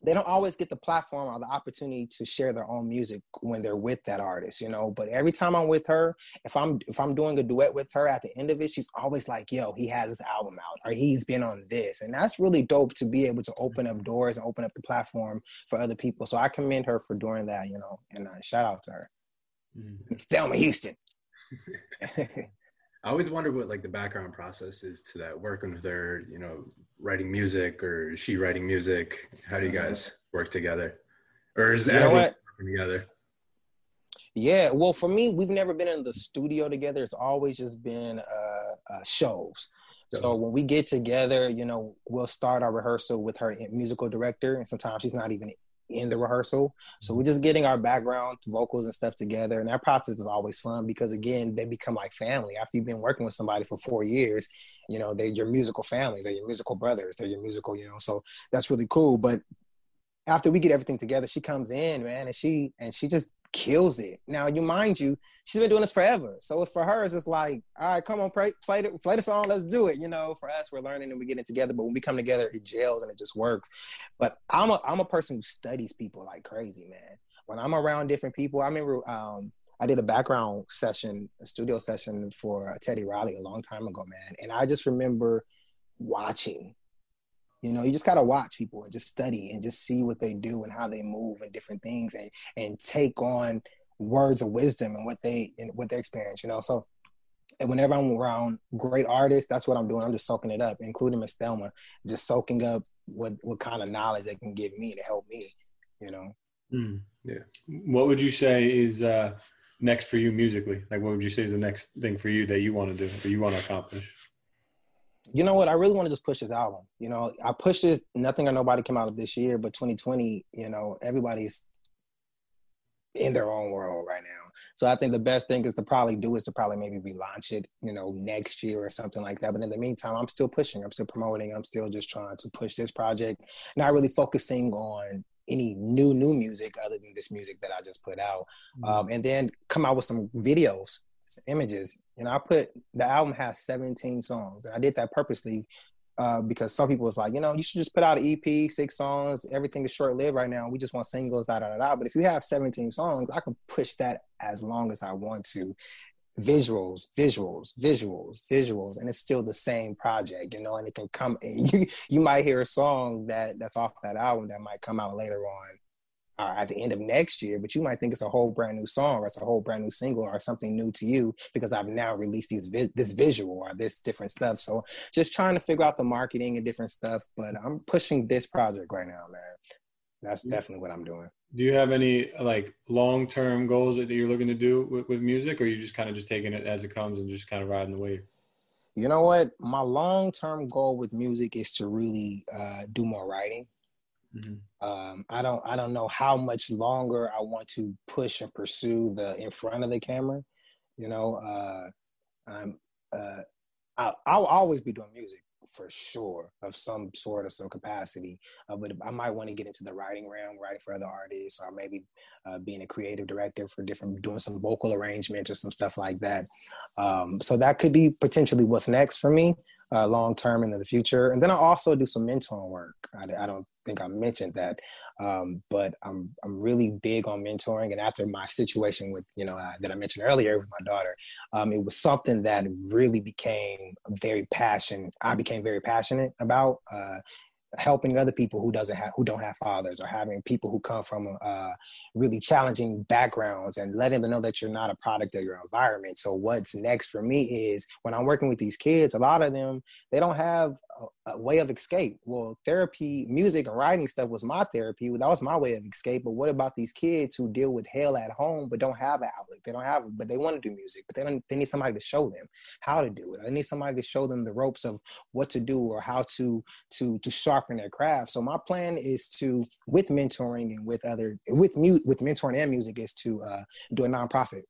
they don't always get the platform or the opportunity to share their own music when they're with that artist you know but every time i'm with her if i'm if i'm doing a duet with her at the end of it she's always like yo he has his album out or he's been on this and that's really dope to be able to open up doors and open up the platform for other people so i commend her for doing that you know and uh, shout out to her mm-hmm. it's thelma houston I always wonder what like the background process is to that working with her, you know, writing music or she writing music. How do you mm-hmm. guys work together? Or is you working together? Yeah, well, for me, we've never been in the studio together. It's always just been uh, uh, shows. So when we get together, you know, we'll start our rehearsal with her musical director, and sometimes she's not even in the rehearsal. So we're mm-hmm. just getting our background vocals and stuff together. And that process is always fun because again, they become like family. After you've been working with somebody for four years, you know, they're your musical family, they're your musical brothers, they're your musical, you know, so that's really cool. But after we get everything together, she comes in, man, and she and she just kills it. Now, you mind you, she's been doing this forever. So for her, it's just like, all right, come on, play, play the, play the song, let's do it. You know, for us, we're learning and we're getting together. But when we come together, it gels and it just works. But I'm a I'm a person who studies people like crazy, man. When I'm around different people, I remember um, I did a background session, a studio session for Teddy Riley a long time ago, man. And I just remember watching you know, you just gotta watch people and just study and just see what they do and how they move and different things and and take on words of wisdom and what they and what they experience. You know, so whenever I'm around great artists, that's what I'm doing. I'm just soaking it up, including Miss Thelma, just soaking up what what kind of knowledge they can give me to help me. You know. Mm, yeah. What would you say is uh, next for you musically? Like, what would you say is the next thing for you that you want to do, that you want to accomplish? You know what? I really want to just push this album. You know, I pushed it. Nothing or nobody came out of this year, but 2020. You know, everybody's in their own world right now. So I think the best thing is to probably do is to probably maybe relaunch it, you know, next year or something like that. But in the meantime, I'm still pushing. I'm still promoting. I'm still just trying to push this project. Not really focusing on any new new music other than this music that I just put out, mm-hmm. um, and then come out with some videos images. Know, I put the album has 17 songs, and I did that purposely uh, because some people was like, you know, you should just put out an EP, six songs. Everything is short lived right now. We just want singles, da da da da. But if you have 17 songs, I can push that as long as I want to. Visuals, visuals, visuals, visuals, and it's still the same project, you know. And it can come. You you might hear a song that that's off that album that might come out later on uh, at the end of next year, but you might think it's a whole brand new song or it's a whole brand new single or something new to you because I've now released these vi- this visual or this different stuff. So just trying to figure out the marketing and different stuff, but I'm pushing this project right now, man. That's definitely what I'm doing. Do you have any like long term goals that you're looking to do with, with music, or you just kind of just taking it as it comes and just kind of riding the wave? You know what? My long term goal with music is to really uh, do more writing. Mm-hmm. Um, I don't I don't know how much longer I want to push and pursue the in front of the camera. You know, uh, I'm uh, I'll, I'll always be doing music for sure of some sort of some capacity. Uh, but I might want to get into the writing realm, writing for other artists, or maybe uh, being a creative director for different, doing some vocal arrangements or some stuff like that. Um, so that could be potentially what's next for me uh, long term into the future. And then I also do some mentoring work. I, I don't think I mentioned that, um, but I'm I'm really big on mentoring. And after my situation with you know uh, that I mentioned earlier with my daughter, um, it was something that really became very passionate. I became very passionate about. Uh, helping other people who doesn't have who don't have fathers or having people who come from uh, really challenging backgrounds and letting them know that you're not a product of your environment. So what's next for me is when i'm working with these kids a lot of them they don't have a, way of escape. Well therapy music and writing stuff was my therapy. That was my way of escape. But what about these kids who deal with hell at home but don't have an outlet? They don't have but they want to do music but they don't they need somebody to show them how to do it. They need somebody to show them the ropes of what to do or how to to to sharpen sharpen their craft. So my plan is to, with mentoring and with other, with mu- with mentoring and music, is to uh, do a nonprofit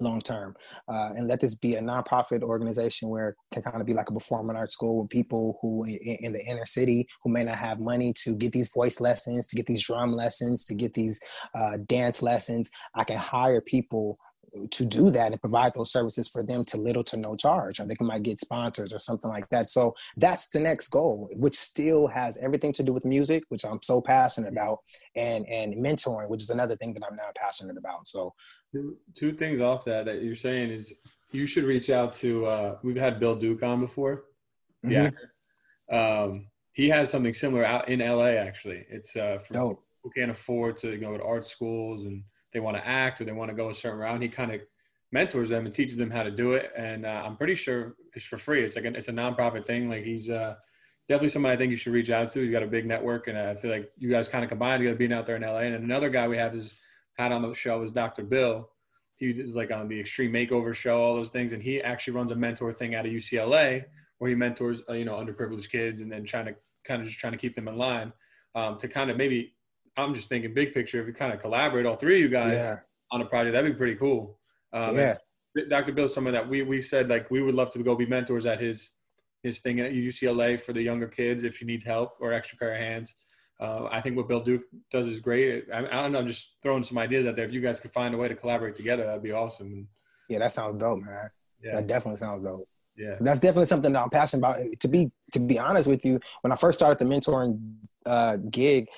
long term uh, and let this be a nonprofit organization where it can kind of be like a performing arts school with people who in, in, the inner city who may not have money to get these voice lessons to get these drum lessons to get these uh, dance lessons. I can hire people to do that and provide those services for them to little to no charge, or they can might get sponsors or something like that. So that's the next goal, which still has everything to do with music, which I'm so passionate about, and and mentoring, which is another thing that I'm now passionate about. So two, two things off that that you're saying is you should reach out to. Uh, we've had Bill Duke on before. Yeah. Mm-hmm. Um, he has something similar out in LA. Actually, it's uh, for Dope. who can't afford to go to art schools and they want to act or they want to go a certain route. He kind of mentors them and teaches them how to do it. And uh, I'm pretty sure it's for free. It's like a, it's a nonprofit thing. Like he's uh, definitely somebody I think you should reach out to. He's got a big network, and I feel like you guys kind of combined together being out there in LA. And another guy we have is had on the show is Dr. Bill. He is like on the Extreme Makeover show, all those things, and he actually runs a mentor thing out of UCLA where he mentors uh, you know underprivileged kids and then trying to kind of just trying to keep them in line um, to kind of maybe I'm just thinking big picture. If you kind of collaborate, all three of you guys yeah. on a project, that'd be pretty cool. Um, yeah. Dr. Bill, someone that we we said like we would love to go be mentors at his his thing at UCLA for the younger kids if he needs help or extra pair of hands. uh, I think what Bill Duke does is great. I, I, don't know. I'm just throwing some ideas out there. If you guys could find a way to collaborate together, that'd be awesome. Yeah, that sounds dope, man. Yeah. That definitely sounds dope. Yeah, that's definitely something that I'm passionate about. To be to be honest with you, when I first started the mentoring uh, gig,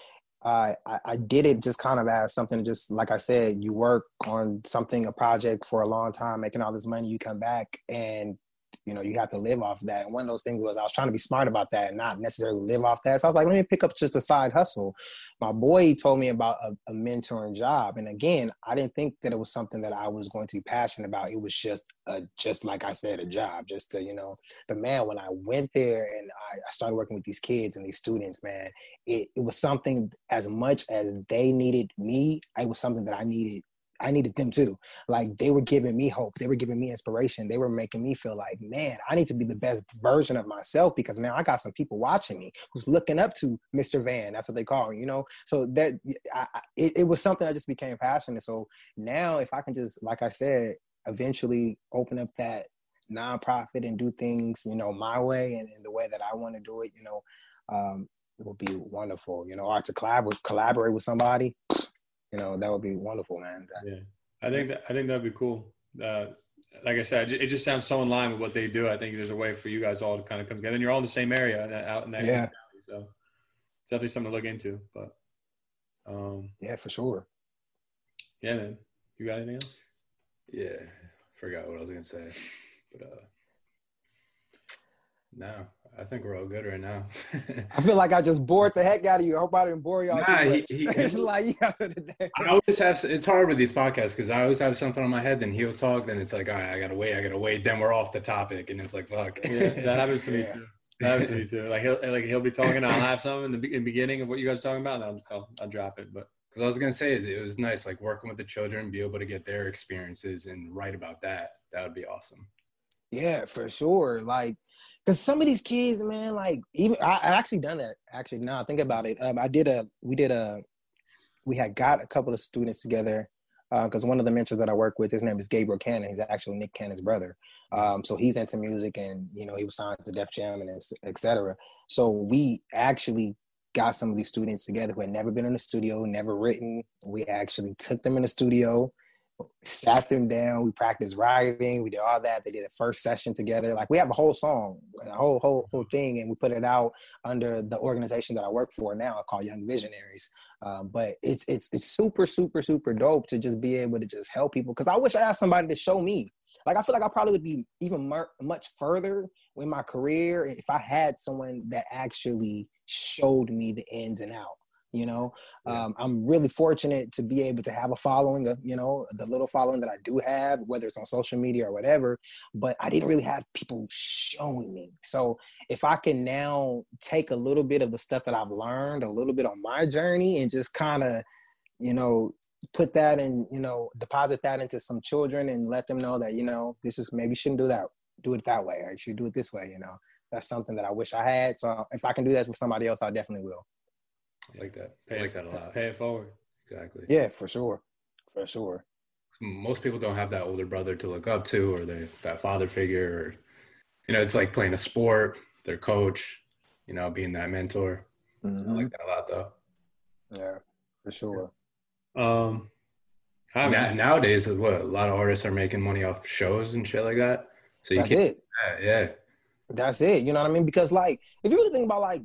uh, I, I did it just kind of as something just like I said, you work on something, a project for a long time, making all this money, you come back and you know, you have to live off that. And one of those things was I was trying to be smart about that and not necessarily live off that. So I was like, let me pick up just a side hustle. My boy told me about a, a mentoring job. And again, I didn't think that it was something that I was going to be passionate about. It was just a, just like I said, a job, just to, you know, but man, when I went there and I, I started working with these kids and these students, man, it, it was something as much as they needed me, it was something that I needed I needed them too. Like they were giving me hope. They were giving me inspiration. They were making me feel like, man, I need to be the best version of myself because now I got some people watching me who's looking up to Mr. Van. That's what they call me, you know? So that I, it, it was something I just became passionate. So now if I can just, like I said, eventually open up that nonprofit and do things, you know, my way and, and the way that I want to do it, you know, um, it would be wonderful, you know, or to collaborate, collaborate with somebody you know, that would be wonderful, man. That, yeah, I think that I think that'd be cool. Uh, like I said, it just sounds so in line with what they do. I think there's a way for you guys all to kind of come together, and you're all in the same area out in that yeah. Valley, so it's definitely something to look into. But um, yeah, for sure. Yeah, man. You got anything else? Yeah, forgot what I was gonna say, but uh, no, I think we're all good right now. I feel like I just bored the heck out of you. I hope I didn't bore y'all nah, too much. He, he, it's like you guys are today. I always have. It's hard with these podcasts because I always have something on my head. Then he'll talk. Then it's like, all right, I gotta wait. I gotta wait. Then we're off the topic, and it's like, fuck. Yeah, that happens to me too. That happens to me too. Like he'll like he'll be talking. I'll have some in the, in the beginning of what you guys are talking about, and I'll, I'll, I'll drop it. But because I was gonna say is it was nice like working with the children, be able to get their experiences and write about that. That would be awesome. Yeah, for sure. Like Cause some of these kids, man, like even I, I actually done that. Actually, now I think about it, um, I did a we did a we had got a couple of students together uh because uh, one of the mentors that I work with, his name is Gabriel Cannon. He's actually Nick Cannon's brother. Um, so he's into music, and you know he was signed to Def Jam and etc. So we actually got some of these students together who had never been in the studio, never written. We actually took them in the studio sat them down. We practiced writing. We did all that. They did the first session together. Like we have a whole song, a whole whole whole thing, and we put it out under the organization that I work for now called Young Visionaries. Um, but it's it's it's super super super dope to just be able to just help people because I wish I had somebody to show me. Like I feel like I probably would be even mer- much further in my career if I had someone that actually showed me the ins and out you know? Yeah. um, i'm really fortunate to be able to have a following of you know the little following that i do have whether it's on social media or whatever but i didn't really have people showing me. So if i can now take a little bit of the stuff that i've learned a little bit on my journey and just kind of you know put that and you know deposit that into some children and let them know that you know this is maybe shouldn't do that do it that way or you should do it this way you know? That's something that i wish i had so if i can do that for somebody else i definitely will I like that. Pay I like that a lot. Pay it forward. Exactly. Yeah, for sure. For sure. Most people don't have that older brother to look up to or they, that father figure. Or, you know, it's like playing a sport, their coach, you know, being that mentor. Mm-hmm. I like that a lot though. Yeah, for sure. Um, now, nowadays, what a lot of artists are making money off shows and shit like that. So you That's it. Yeah, yeah. That's it. You know what I mean? Because like, if you really think about like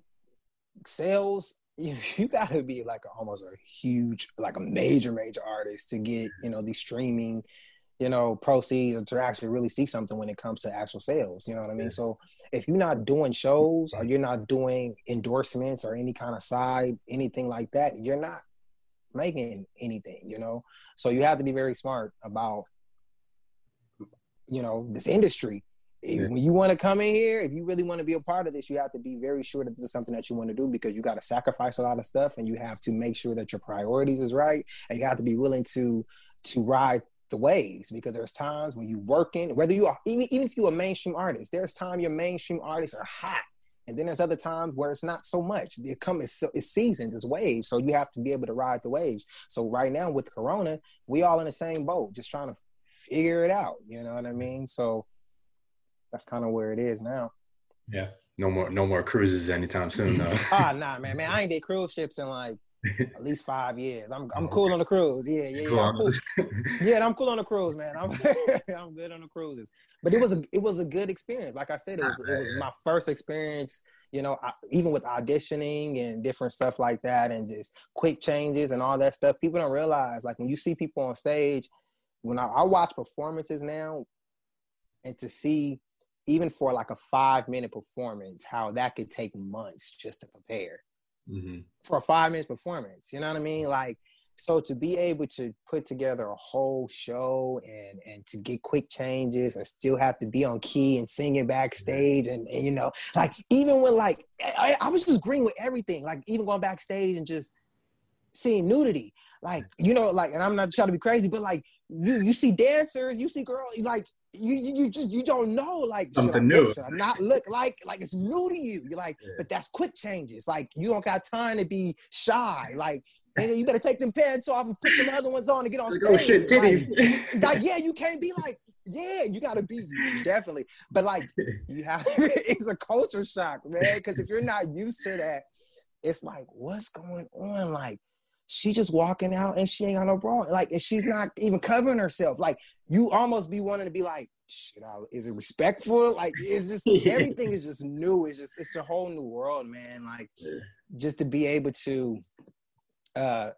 sales you, you got to be like a, almost a huge, like a major, major artist to get, you know, these streaming, you know, proceeds or to actually really see something when it comes to actual sales. You know what I mean? So if you're not doing shows or mm-hmm. you're not doing endorsements or any kind of side, anything like that, you're not making anything, you know? So you have to be very smart about, you know, this industry yeah. when you want to come in here, if you really want to be a part of this, you have to be very sure that this is something that you want to do because you got to sacrifice a lot of stuff and you have to make sure that your priorities is right and you have to be willing to to ride the waves because there's times when you working, whether you are even even if you're a mainstream artist, there's time your mainstream artists are hot. And then there's other times where it's not so much. It come it's, it's seasons, it's waves. So you have to be able to ride the waves. So right now with Corona, we all in the same boat, just trying to figure it out. You know what I mean? So that's kind of where it is now. Yeah, No more, no more cruises anytime soon, though. ah, nah, man, man, I ain't did cruise ships in like at least five years. I'm I'm cool on the cruise. Yeah, yeah, yeah. I'm cool. yeah, I'm cool on the cruise, man. I'm I'm good on the cruises. But it was a it was a good experience. Like I said, it was it was my first experience. You know, I, even with auditioning and different stuff like that, and just quick changes and all that stuff. People don't realize, like when you see people on stage, when I, I watch performances now, and to see even for like a five minute performance, how that could take months just to prepare mm-hmm. for a five minute performance. You know what I mean? Like, so to be able to put together a whole show and and to get quick changes and still have to be on key and singing backstage and, and you know like even when like I, I was just green with everything like even going backstage and just seeing nudity like you know like and i'm not trying to be crazy but like you you see dancers you see girls like you you just you don't know like something new. Look, not look like like it's new to you. You're like, yeah. but that's quick changes. Like you don't got time to be shy. Like nigga, you better take them pants off and put them other ones on to get on like, stage. Oh shit, titties. Like, like, yeah, you can't be like, yeah, you gotta be definitely. But like you have it's a culture shock, man. Because if you're not used to that, it's like, what's going on? Like she just walking out and she ain't got no bra. Like, and she's not even covering herself. Like, you almost be wanting to be like, shit, is it respectful? Like, it's just everything is just new. It's just it's a whole new world, man. Like, just to be able to, uh,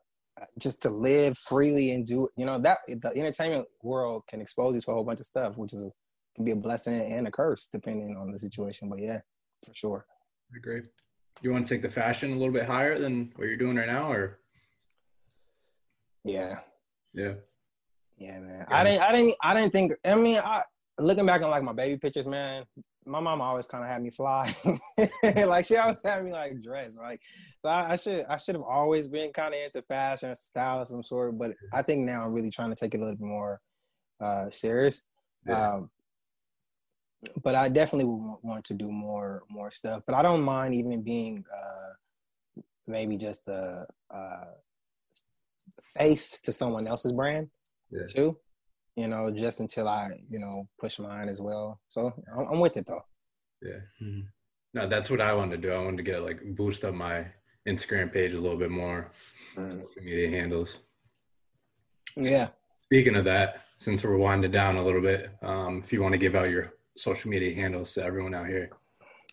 just to live freely and do, you know, that the entertainment world can expose you to a whole bunch of stuff, which is a, can be a blessing and a curse depending on the situation. But yeah, for sure. I agree. You want to take the fashion a little bit higher than what you're doing right now, or? Yeah. Yeah. Yeah, man. Yeah. I didn't I didn't I didn't think I mean I looking back on like my baby pictures, man, my mom always kind of had me fly. like she always had me like dress. Like so I, I should I should have always been kind of into fashion, style of some sort. But I think now I'm really trying to take it a little bit more uh serious. Yeah. Um, but I definitely would want to do more more stuff. But I don't mind even being uh, maybe just a, a face to someone else's brand yeah. too. You know, just until I, you know, push mine as well. So I'm, I'm with it though. Yeah. Mm-hmm. No, that's what I wanted to do. I wanted to get like boost up my Instagram page a little bit more, mm. social media handles. Yeah. Speaking of that, since we're winding down a little bit, um, if you want to give out your social media handles to everyone out here.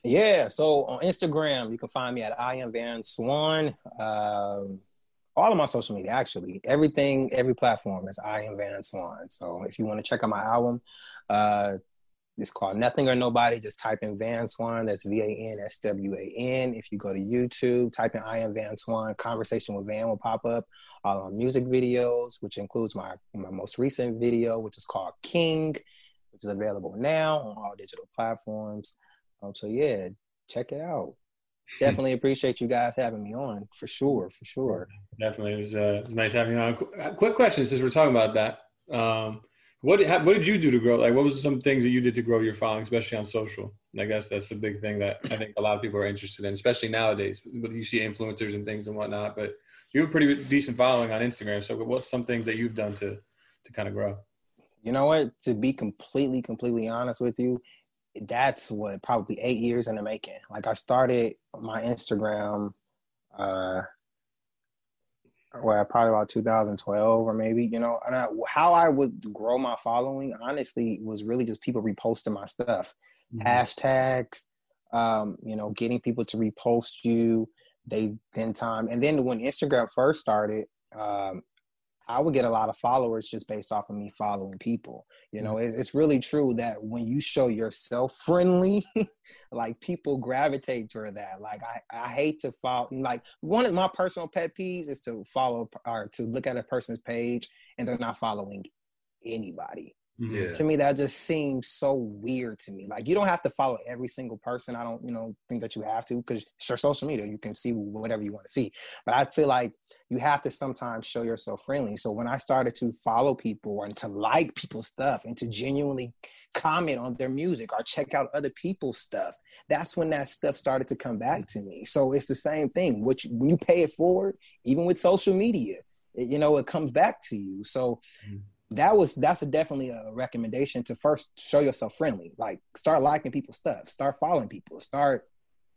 Yeah. So on Instagram, you can find me at I am Van Swan. Um, all of my social media actually everything every platform is i am van swan. So if you want to check out my album uh it's called nothing or nobody just type in van swan that's v-a-n-s-w-a-n if you go to youtube type in i am van swan conversation with van will pop up. All my music videos which includes my my most recent video which is called king which is available now on all digital platforms. Um, so yeah check it out definitely appreciate you guys having me on for sure, for sure. Definitely, it was, uh, it was nice having you on. Uh, quick question, since we're talking about that, um, what did, what did you do to grow? Like, what was some things that you did to grow your following, especially on social? I guess that's a big thing that I think a lot of people are interested in, especially nowadays. But you see influencers and things and whatnot, but you have a pretty decent following on Instagram. So, what's some things that you've done to to kind of grow? You know what? To be completely, completely honest with you, that's what probably eight years in the making. Like I started my Instagram, uh, well, probably about 2012 or maybe, you know, and I, how I would grow my following, honestly, was really just people reposting my stuff, mm-hmm. hashtags, um, you know, getting people to repost you. They then time, and then when Instagram first started, um, I would get a lot of followers just based off of me following people. You know, mm-hmm. it's really true that when you show yourself friendly, like people gravitate toward that. Like I, I hate to follow. Like one of my personal pet peeves is to follow or to look at a person's page and they're not following anybody. Mm-hmm. Yeah. To me, that just seems so weird to me. Like you don't have to follow every single person. I don't, you know, think that you have to because it's your social media. You can see whatever you want to see. But I feel like you have to sometimes show yourself friendly. So when I started to follow people and to like people's stuff and to genuinely comment on their music or check out other people's stuff, that's when that stuff started to come back to me. So it's the same thing. Which when you pay it forward, even with social media, it, you know, it comes back to you. So. Mm-hmm that was that's a definitely a recommendation to first show yourself friendly. Like start liking people's stuff. Start following people. Start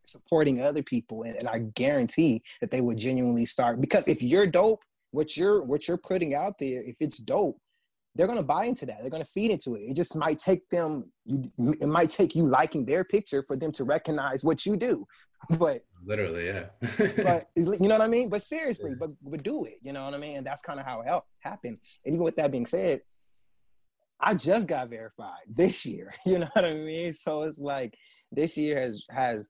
supporting other people, and, and I guarantee that they would genuinely start because if you're dope, what you're what you're putting out there, if it's dope, they're gonna buy into that. They're gonna feed into it. It just might take them. You, it might take you liking their picture for them to recognize what you do. But literally, yeah. but you know what I mean. But seriously, yeah. but but do it. You know what I mean. And that's kind of how it happened. And even with that being said, I just got verified this year. You know what I mean? So it's like this year has has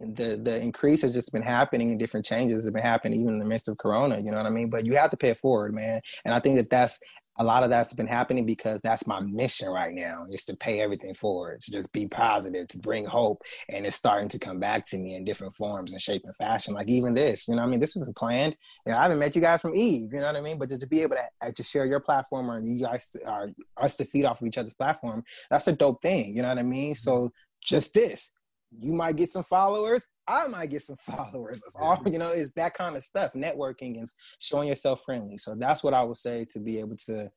the the increase has just been happening and different changes have been happening even in the midst of corona you know what i mean but you have to pay it forward man and i think that that's a lot of that's been happening because that's my mission right now is to pay everything forward to just be positive to bring hope and it's starting to come back to me in different forms and shape and fashion like even this you know i mean? This isn't planned you know, i haven't met you guys from eve you know what i mean? But just to be able to, uh, to share your platform or you guys uh, us to feed off of each other's platform that's a dope thing you know what i mean? So just this you might get some followers i might get some followers. It's all you know it's that kind of stuff networking and showing yourself friendly. So that's what i would say to be able to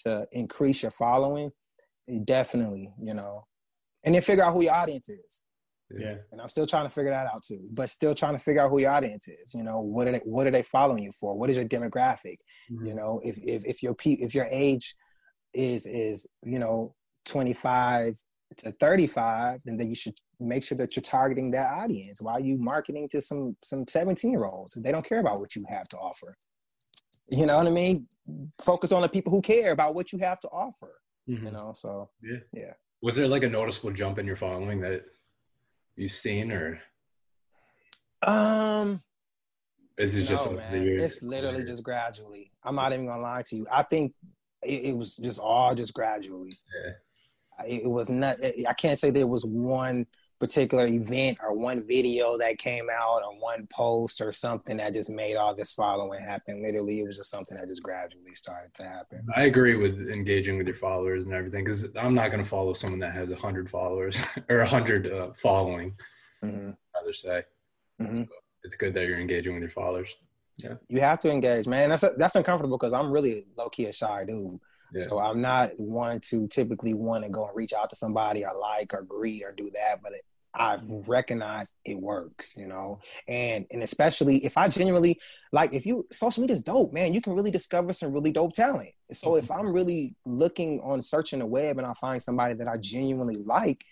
to increase your following. Definitely you know and then figure out who your audience is. Yeah. And i'm still trying to figure that out too but still trying to figure out who your audience is. You know what are they what are they following you for? What is your demographic? Mm-hmm. you know if if if your pe- if your age is is you know 25 to 35 then then you should make sure that you're targeting that audience. Why are you marketing to some some 17 year olds? They don't care about what you have to offer. You know what I mean? Focus on the people who care about what you have to offer. Mm-hmm. You know, so yeah, yeah. Was there like a noticeable jump in your following that you've seen, or um? Is it no, just It's literally just gradually. I'm not even gonna lie to you. I think it, it was just all just gradually. Yeah. It was not. I can't say there was one particular event or one video that came out or one post or something that just made all this following happen. Literally, it was just something that just gradually started to happen. I agree with engaging with your followers and everything because I'm not going to follow someone that has a hundred followers or a hundred uh, following. Mm-hmm. Rather say, mm-hmm. so it's good that you're engaging with your followers. Yeah, you have to engage, man. That's that's uncomfortable because I'm really low key a shy dude. Yeah. So I'm not one to typically want to go and reach out to somebody or like or greet or do that, but it, I've recognized it works, you know, and and especially if I genuinely like if you social media is dope, man, you can really discover some really dope talent. So if mm-hmm. I'm really looking on searching the web and I find somebody that I genuinely like,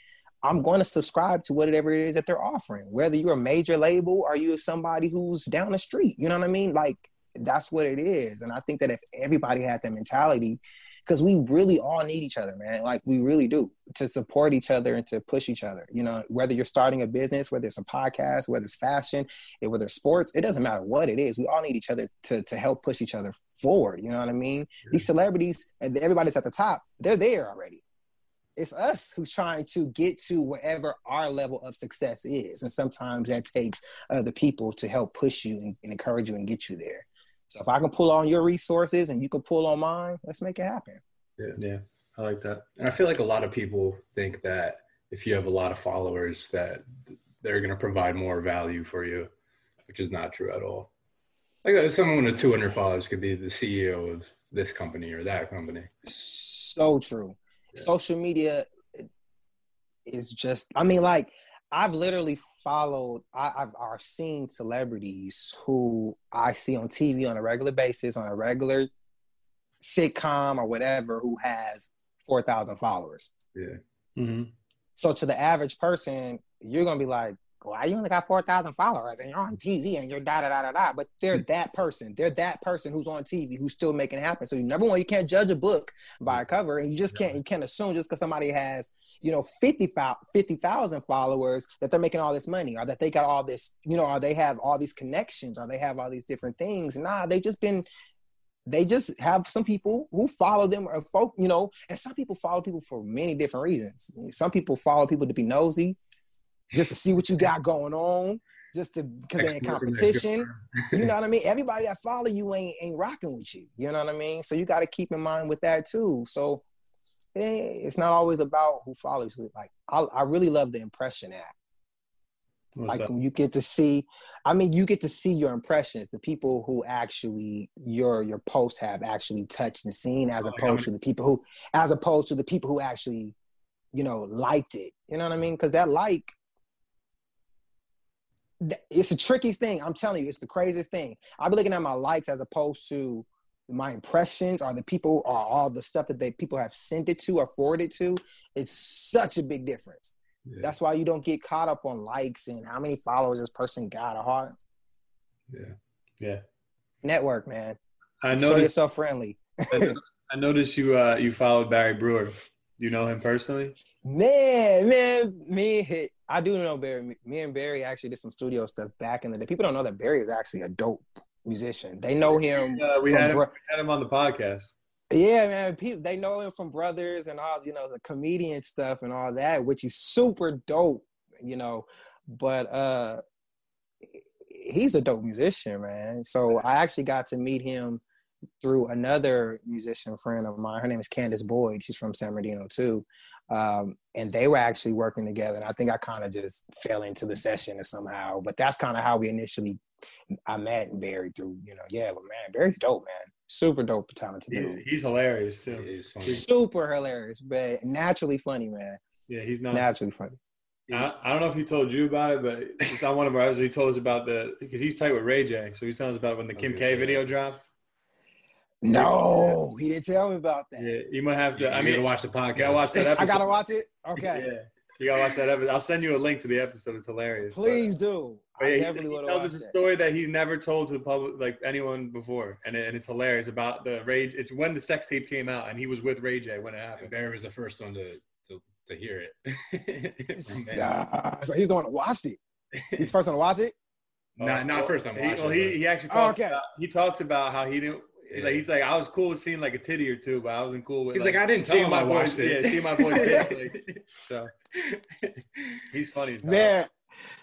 I'm going to subscribe to whatever it is that they're offering. Whether you're a major label or you're somebody who's down the street, you know what I mean? Like that's what it is. And I think that if everybody had that mentality, because we really all need each other, man. Like we really do to support each other and to push each other. You know, whether you're starting a business, whether it's a podcast, whether it's fashion, whether it's sports, it doesn't matter what it is. We all need each other to to help push each other forward. You know what I mean? These celebrities and everybody's at the top, they're there already. It's us who's trying to get to wherever our level of success is, and sometimes that takes other people to help push you and, and encourage you and get you there. So if I can pull on your resources and you can pull on mine, let's make it happen. Yeah, yeah, I like that. And I feel like a lot of people think that if you have a lot of followers, that they're going to provide more value for you, which is not true at all. Like uh, someone with 200 followers could be the CEO of this company or that company. So true. Yeah. Social media is just, I mean, like I've literally followed, I, have I've seen celebrities who I see on TV on a regular basis, on a regular sitcom or whatever, who has 4,000 followers. Yeah. Mm-hmm. So to the average person, you're going to be like, why you only got 4,000 followers and you're on TV and you're da da da da da. But they're hmm. that person. They're that person who's on TV who's still making it happen. So number one, you can't judge a book by a cover and you just can't, you can't assume just because somebody has you know 50,000 50, followers that they're making all this money or that they got all this you know or they have all these connections or they have all these different things nah they just been they just have some people who follow them or folk you know and some people follow people for many different reasons some people follow people to be nosy just to see what you got going on just to because they're in competition. you know what I mean? Everybody that follow you ain't ain't rocking with you. You know what I mean? So you got to keep in mind with that too. So Eh, it's not always about who follows you. Like I, I really love the impression act. What's like when you get to see, I mean, you get to see your impressions, the people who actually your your posts have actually touched and seen, as oh, opposed to the people who, as opposed to the people who actually, you know, liked it. You know what I mean? Because that like, it's the trickiest thing. I'm telling you, it's the craziest thing. I'll be looking at my likes as opposed to my impressions or the people or all the stuff that they people have sent it to or forwarded to. It's such a big difference. Yeah. That's why you don't get caught up on likes and how many followers this person got or heart. yeah. Yeah. network, man. I Show noticed. yourself friendly. I noticed you. Uh, you followed Barry Brewer. Do you know him personally? Man, man, me, I do know Barry. Me- Me and Barry actually did some studio stuff back in the day. People don't know that Barry is actually a dope musician. They know him. Uh, we had him, Bro- we had him on the podcast. Yeah, man. People they know him from Brothers and all, you know, the comedian stuff and all that, which is super dope, you know. But uh he's a dope musician, man. So I actually got to meet him through another musician friend of mine. Her name is Candace Boyd. She's from San Bernardino too. Um, and they were actually working together. And I think I kind of just fell into the session or somehow. But that's kind of how we initially I met Barry through, you know, yeah, but man, Barry's dope, man. Super dope, talented He's, dude. he's hilarious It too. is funny. Super hilarious, but naturally funny, man. Yeah, he's not. Naturally funny. I, I don't know if he told you about it, but it's on one of our episodes. He told us about the because he's tight with Ray J. So he's telling us about when the Kim K video that. dropped. No, he didn't tell me about that. Yeah, you might have to. You, I you mean, gotta watch the podcast. you gotta watch that episode. I gotta watch it. Okay, Yeah, you gotta watch that episode. I'll send you a link to the episode. It's hilarious. please do. But I yeah, he- definitely he want tells us a that. story that he's never told to the public, like anyone before, and, it, and it's hilarious about the rage. It's when the sex tape came out, and he was with Ray J when it And happened. Barry was the first one to to, to hear it. From so he's the one that watched it. He's the first one to watch it. Not- not first time He, well, he, he actually Oh, talks okay. about, he talks about how he didn't. Yeah. Like he's like, I was cool with seeing like a titty or two, but I wasn't cool with. He's like, I didn't see my I boys. Yeah, see my boys. like, so he's funny. as. Man,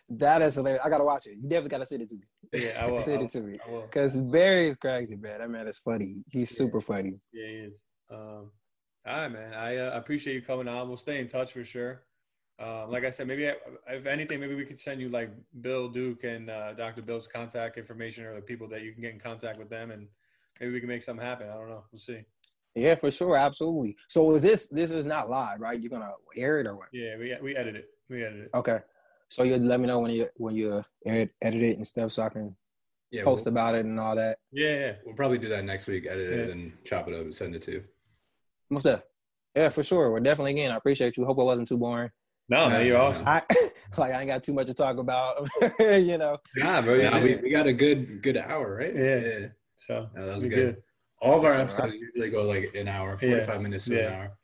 that is hilarious. I gotta watch it. You definitely gotta send it to me. Yeah, I will. I Send will. it to me. Cause Barry is crazy, man. That man is funny. He's Yeah. super funny. Yeah, he is. Um, all right, man. I uh, appreciate you coming on. We'll stay in touch for sure. Um, like I said, maybe if anything, maybe we could send you like Bill Duke and uh, Dr. Bill's contact information or the people that you can get in contact with them, and maybe we can make something happen. I don't know. We'll see. Yeah, for sure, absolutely. So is this this is not live, right? You're gonna air it or what? Yeah, we we edit it. We edit it. Okay. So you let me know when you when you edit, edit it and stuff, so I can Yeah, post we'll, about it and all that. Yeah, yeah. we'll probably do that next week. Edit it and chop it up and send it to you. What's up? Yeah, for sure. We're definitely again, I appreciate you. Hope it wasn't too boring. No, No, man, you're awesome. I like I ain't got too much to talk about, you know. Nah, bro. Yeah. Yeah, we, we got a good good hour, right? Yeah. yeah. So No, that was we good. All of our episodes usually go like an hour, Yeah. forty five minutes to Yeah. an hour.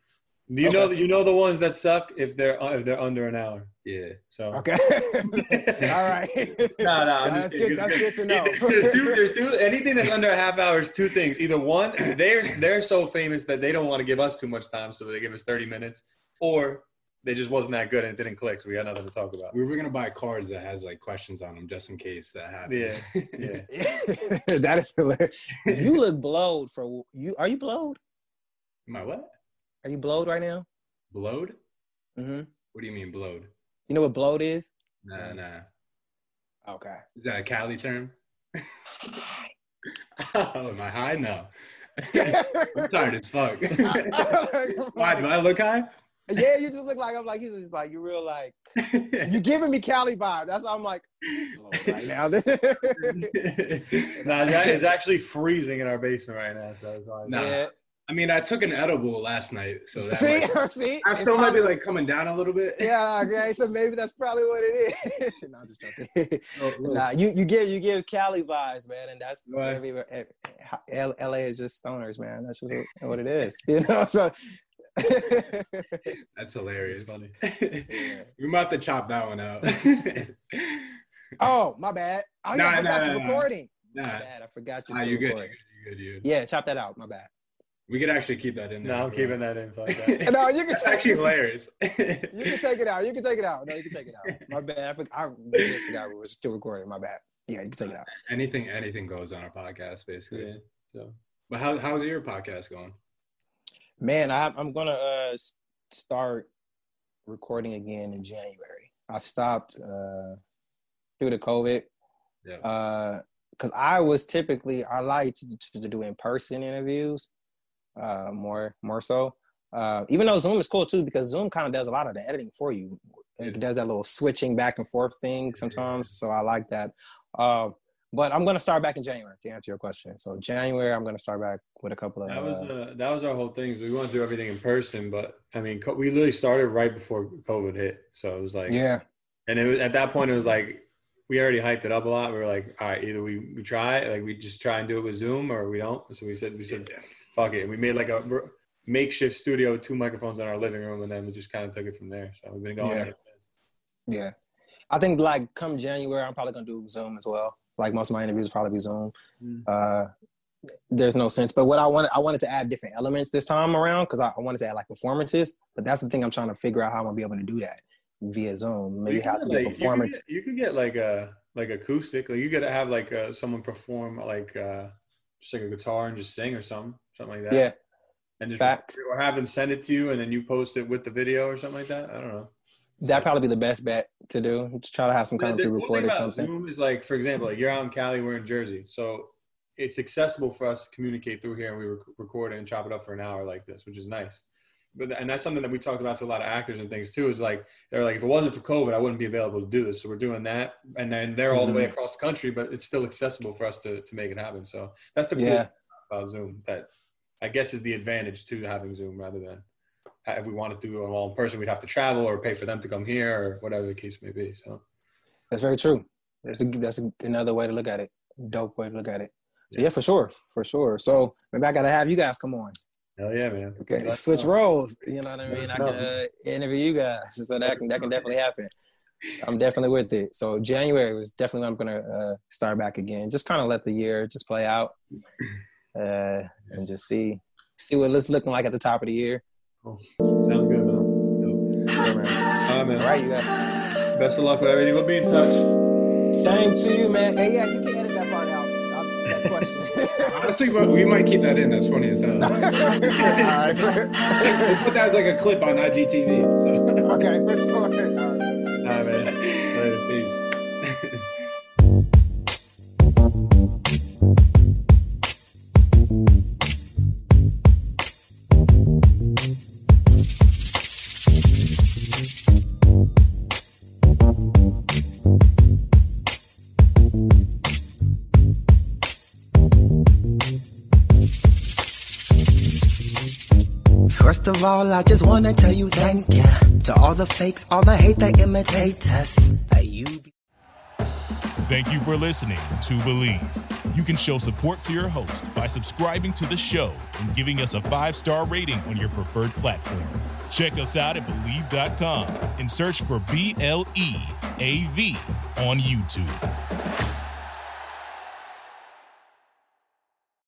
Do you Okay. know you know the ones that suck if they're uh, if they're under an hour? Yeah. So Okay. all right. No, no, I'm that's just good. That's good to know. there's, two, there's two. Anything that's under a half hour is two things. Either one, they're they're so famous that they don't want to give us too much time, so they give us 30 minutes, or they just wasn't that good and it didn't click, so we got nothing to talk about. We were gonna buy cards that has like questions on them just in case that happens. Yeah. that is hilarious. You look blowed for you. Are you blowed? My what? Are you blowed right now? Blowed? hmm What do you mean blowed? You know what bloat is? Nah, mm. nah. Okay. Is that a Cali term? oh, am I high? No. I'm tired as fuck. Why do I look high? yeah, you just look like I'm like you just like you real like you giving me Cali vibe. That's why I'm like oh, right now. Nah, that is actually freezing in our basement right now, so that's why. Nah. Yeah. I mean, I took an edible last night, so that See, might, see, I still might be like coming down a little bit. Yeah, okay. So maybe that's probably what it is. no, I'm just joking. Oh, little- little- nah, you you give you give Cali vibes, man, and that's Right. every, every, eh, eh, LA is just stoners, man. That's just what it is, you know. So That's hilarious. It's funny. we might have to chop that one out. oh, my bad. Oh yeah, Nah, I forgot nah, you're nah, nah. recording. nah, My bad, I forgot you're nah, you're good. You're good, you're good. Yeah, chop that out. My bad. We could actually keep that in there. No, I'm keeping that in. Fuck that. No, you can That's take actually it. hilarious. You can take it out. You can take it out. No, you can take it out. My bad. I, forgot, I legit forgot we were still recording. My bad. Yeah, you can take it out. anything, anything goes on our podcast, basically. Yeah. So But how, how's your podcast going? Man, I, I'm gonna uh, start recording again in January. I've stopped uh, due to COVID Yeah. because I was typically I like to, to, to do in person interviews uh, more more so. Uh, even though Zoom is cool too because Zoom kind of does a lot of the editing for you. it does that little switching back and forth thing sometimes. So I like that. Uh, but I'm gonna start back in January to answer your question. So January, I'm gonna start back with a couple of. That was uh, uh, that was our whole thing. We want to do everything in person, but I mean, co- we literally started right before COVID hit, so it was like, yeah, and it was at that point it was like we already hyped it up a lot. We were like, all right, either we we try, like we just try and do it with Zoom, or we don't. So we said we said, fuck it. We made like a makeshift studio with two microphones in our living room, and then we just kind of took it from there. So we've been going. Yeah. yeah. I think like come January, I'm probably gonna do Zoom as well. Like most of my interviews will probably be Zoom. Mm. Uh, there's no sense. But what I wanted, I wanted to add different elements this time around because I, I wanted to add like performances. But that's the thing I'm trying to figure out how I'm gonna be able to do that via Zoom. Maybe could to a like- performance. You could, get, get like a like acoustic. Like you gotta have like uh, someone perform like uh, just like a guitar and just sing or something, something like that. Yeah, and just facts. or have them send it to you and then you post it with the video or something like that. I don't know. that'd probably be the best bet to do. To try to have some kind of pre-recorded about something. Zoom is like, for example, like you're out in Cali, we're in Jersey, so it's accessible for us to communicate through here, and we rec- record it and chop it up for an hour like this, which is nice. But and that's something that we talked about to a lot of actors and things too. Is like they're like, if it wasn't for COVID, I wouldn't be available to do this. So we're doing that, and then they're all the way Mm-hmm. across the country, but it's still accessible for us to to make it happen. So that's the cool Yeah. thing about Zoom. That I guess is the advantage to having Zoom rather than if we wanted to do it all in person, we'd have to travel or pay for them to come here or whatever the case may be. So. That's very true. That's a, that's a, another way to look at it. Dope way to look at it. So yeah, for sure, for sure. So maybe I gotta have you guys come on. Hell yeah, man. Okay, Let's switch roles. You know what I mean? I can uh, interview you guys, so that can that can definitely happen. I'm definitely with it. So January was definitely when I'm gonna uh, start back again. Just kind of let the year just play out, uh, and just see see what it's looking like at the top of the year. Cool. Sounds good, man. Man, All right, man. All right, you guys. Best of luck with everything. We'll be in touch. Same to you, man. Hey, yeah, you can edit that part out. That question. Honestly, we might keep that in. That's funny as hell. All right. We'll put that as like a clip on IGTV. So. okay, for sure. All right, man. All, I just wanna tell you thank ya to all the fakes, all the hate that imitate us. You. Thank you for listening to Bleav. You can show support to your host by subscribing to the show and giving us a five star rating on your preferred platform. Check us out at Bleav.com and search for B L E A V on YouTube.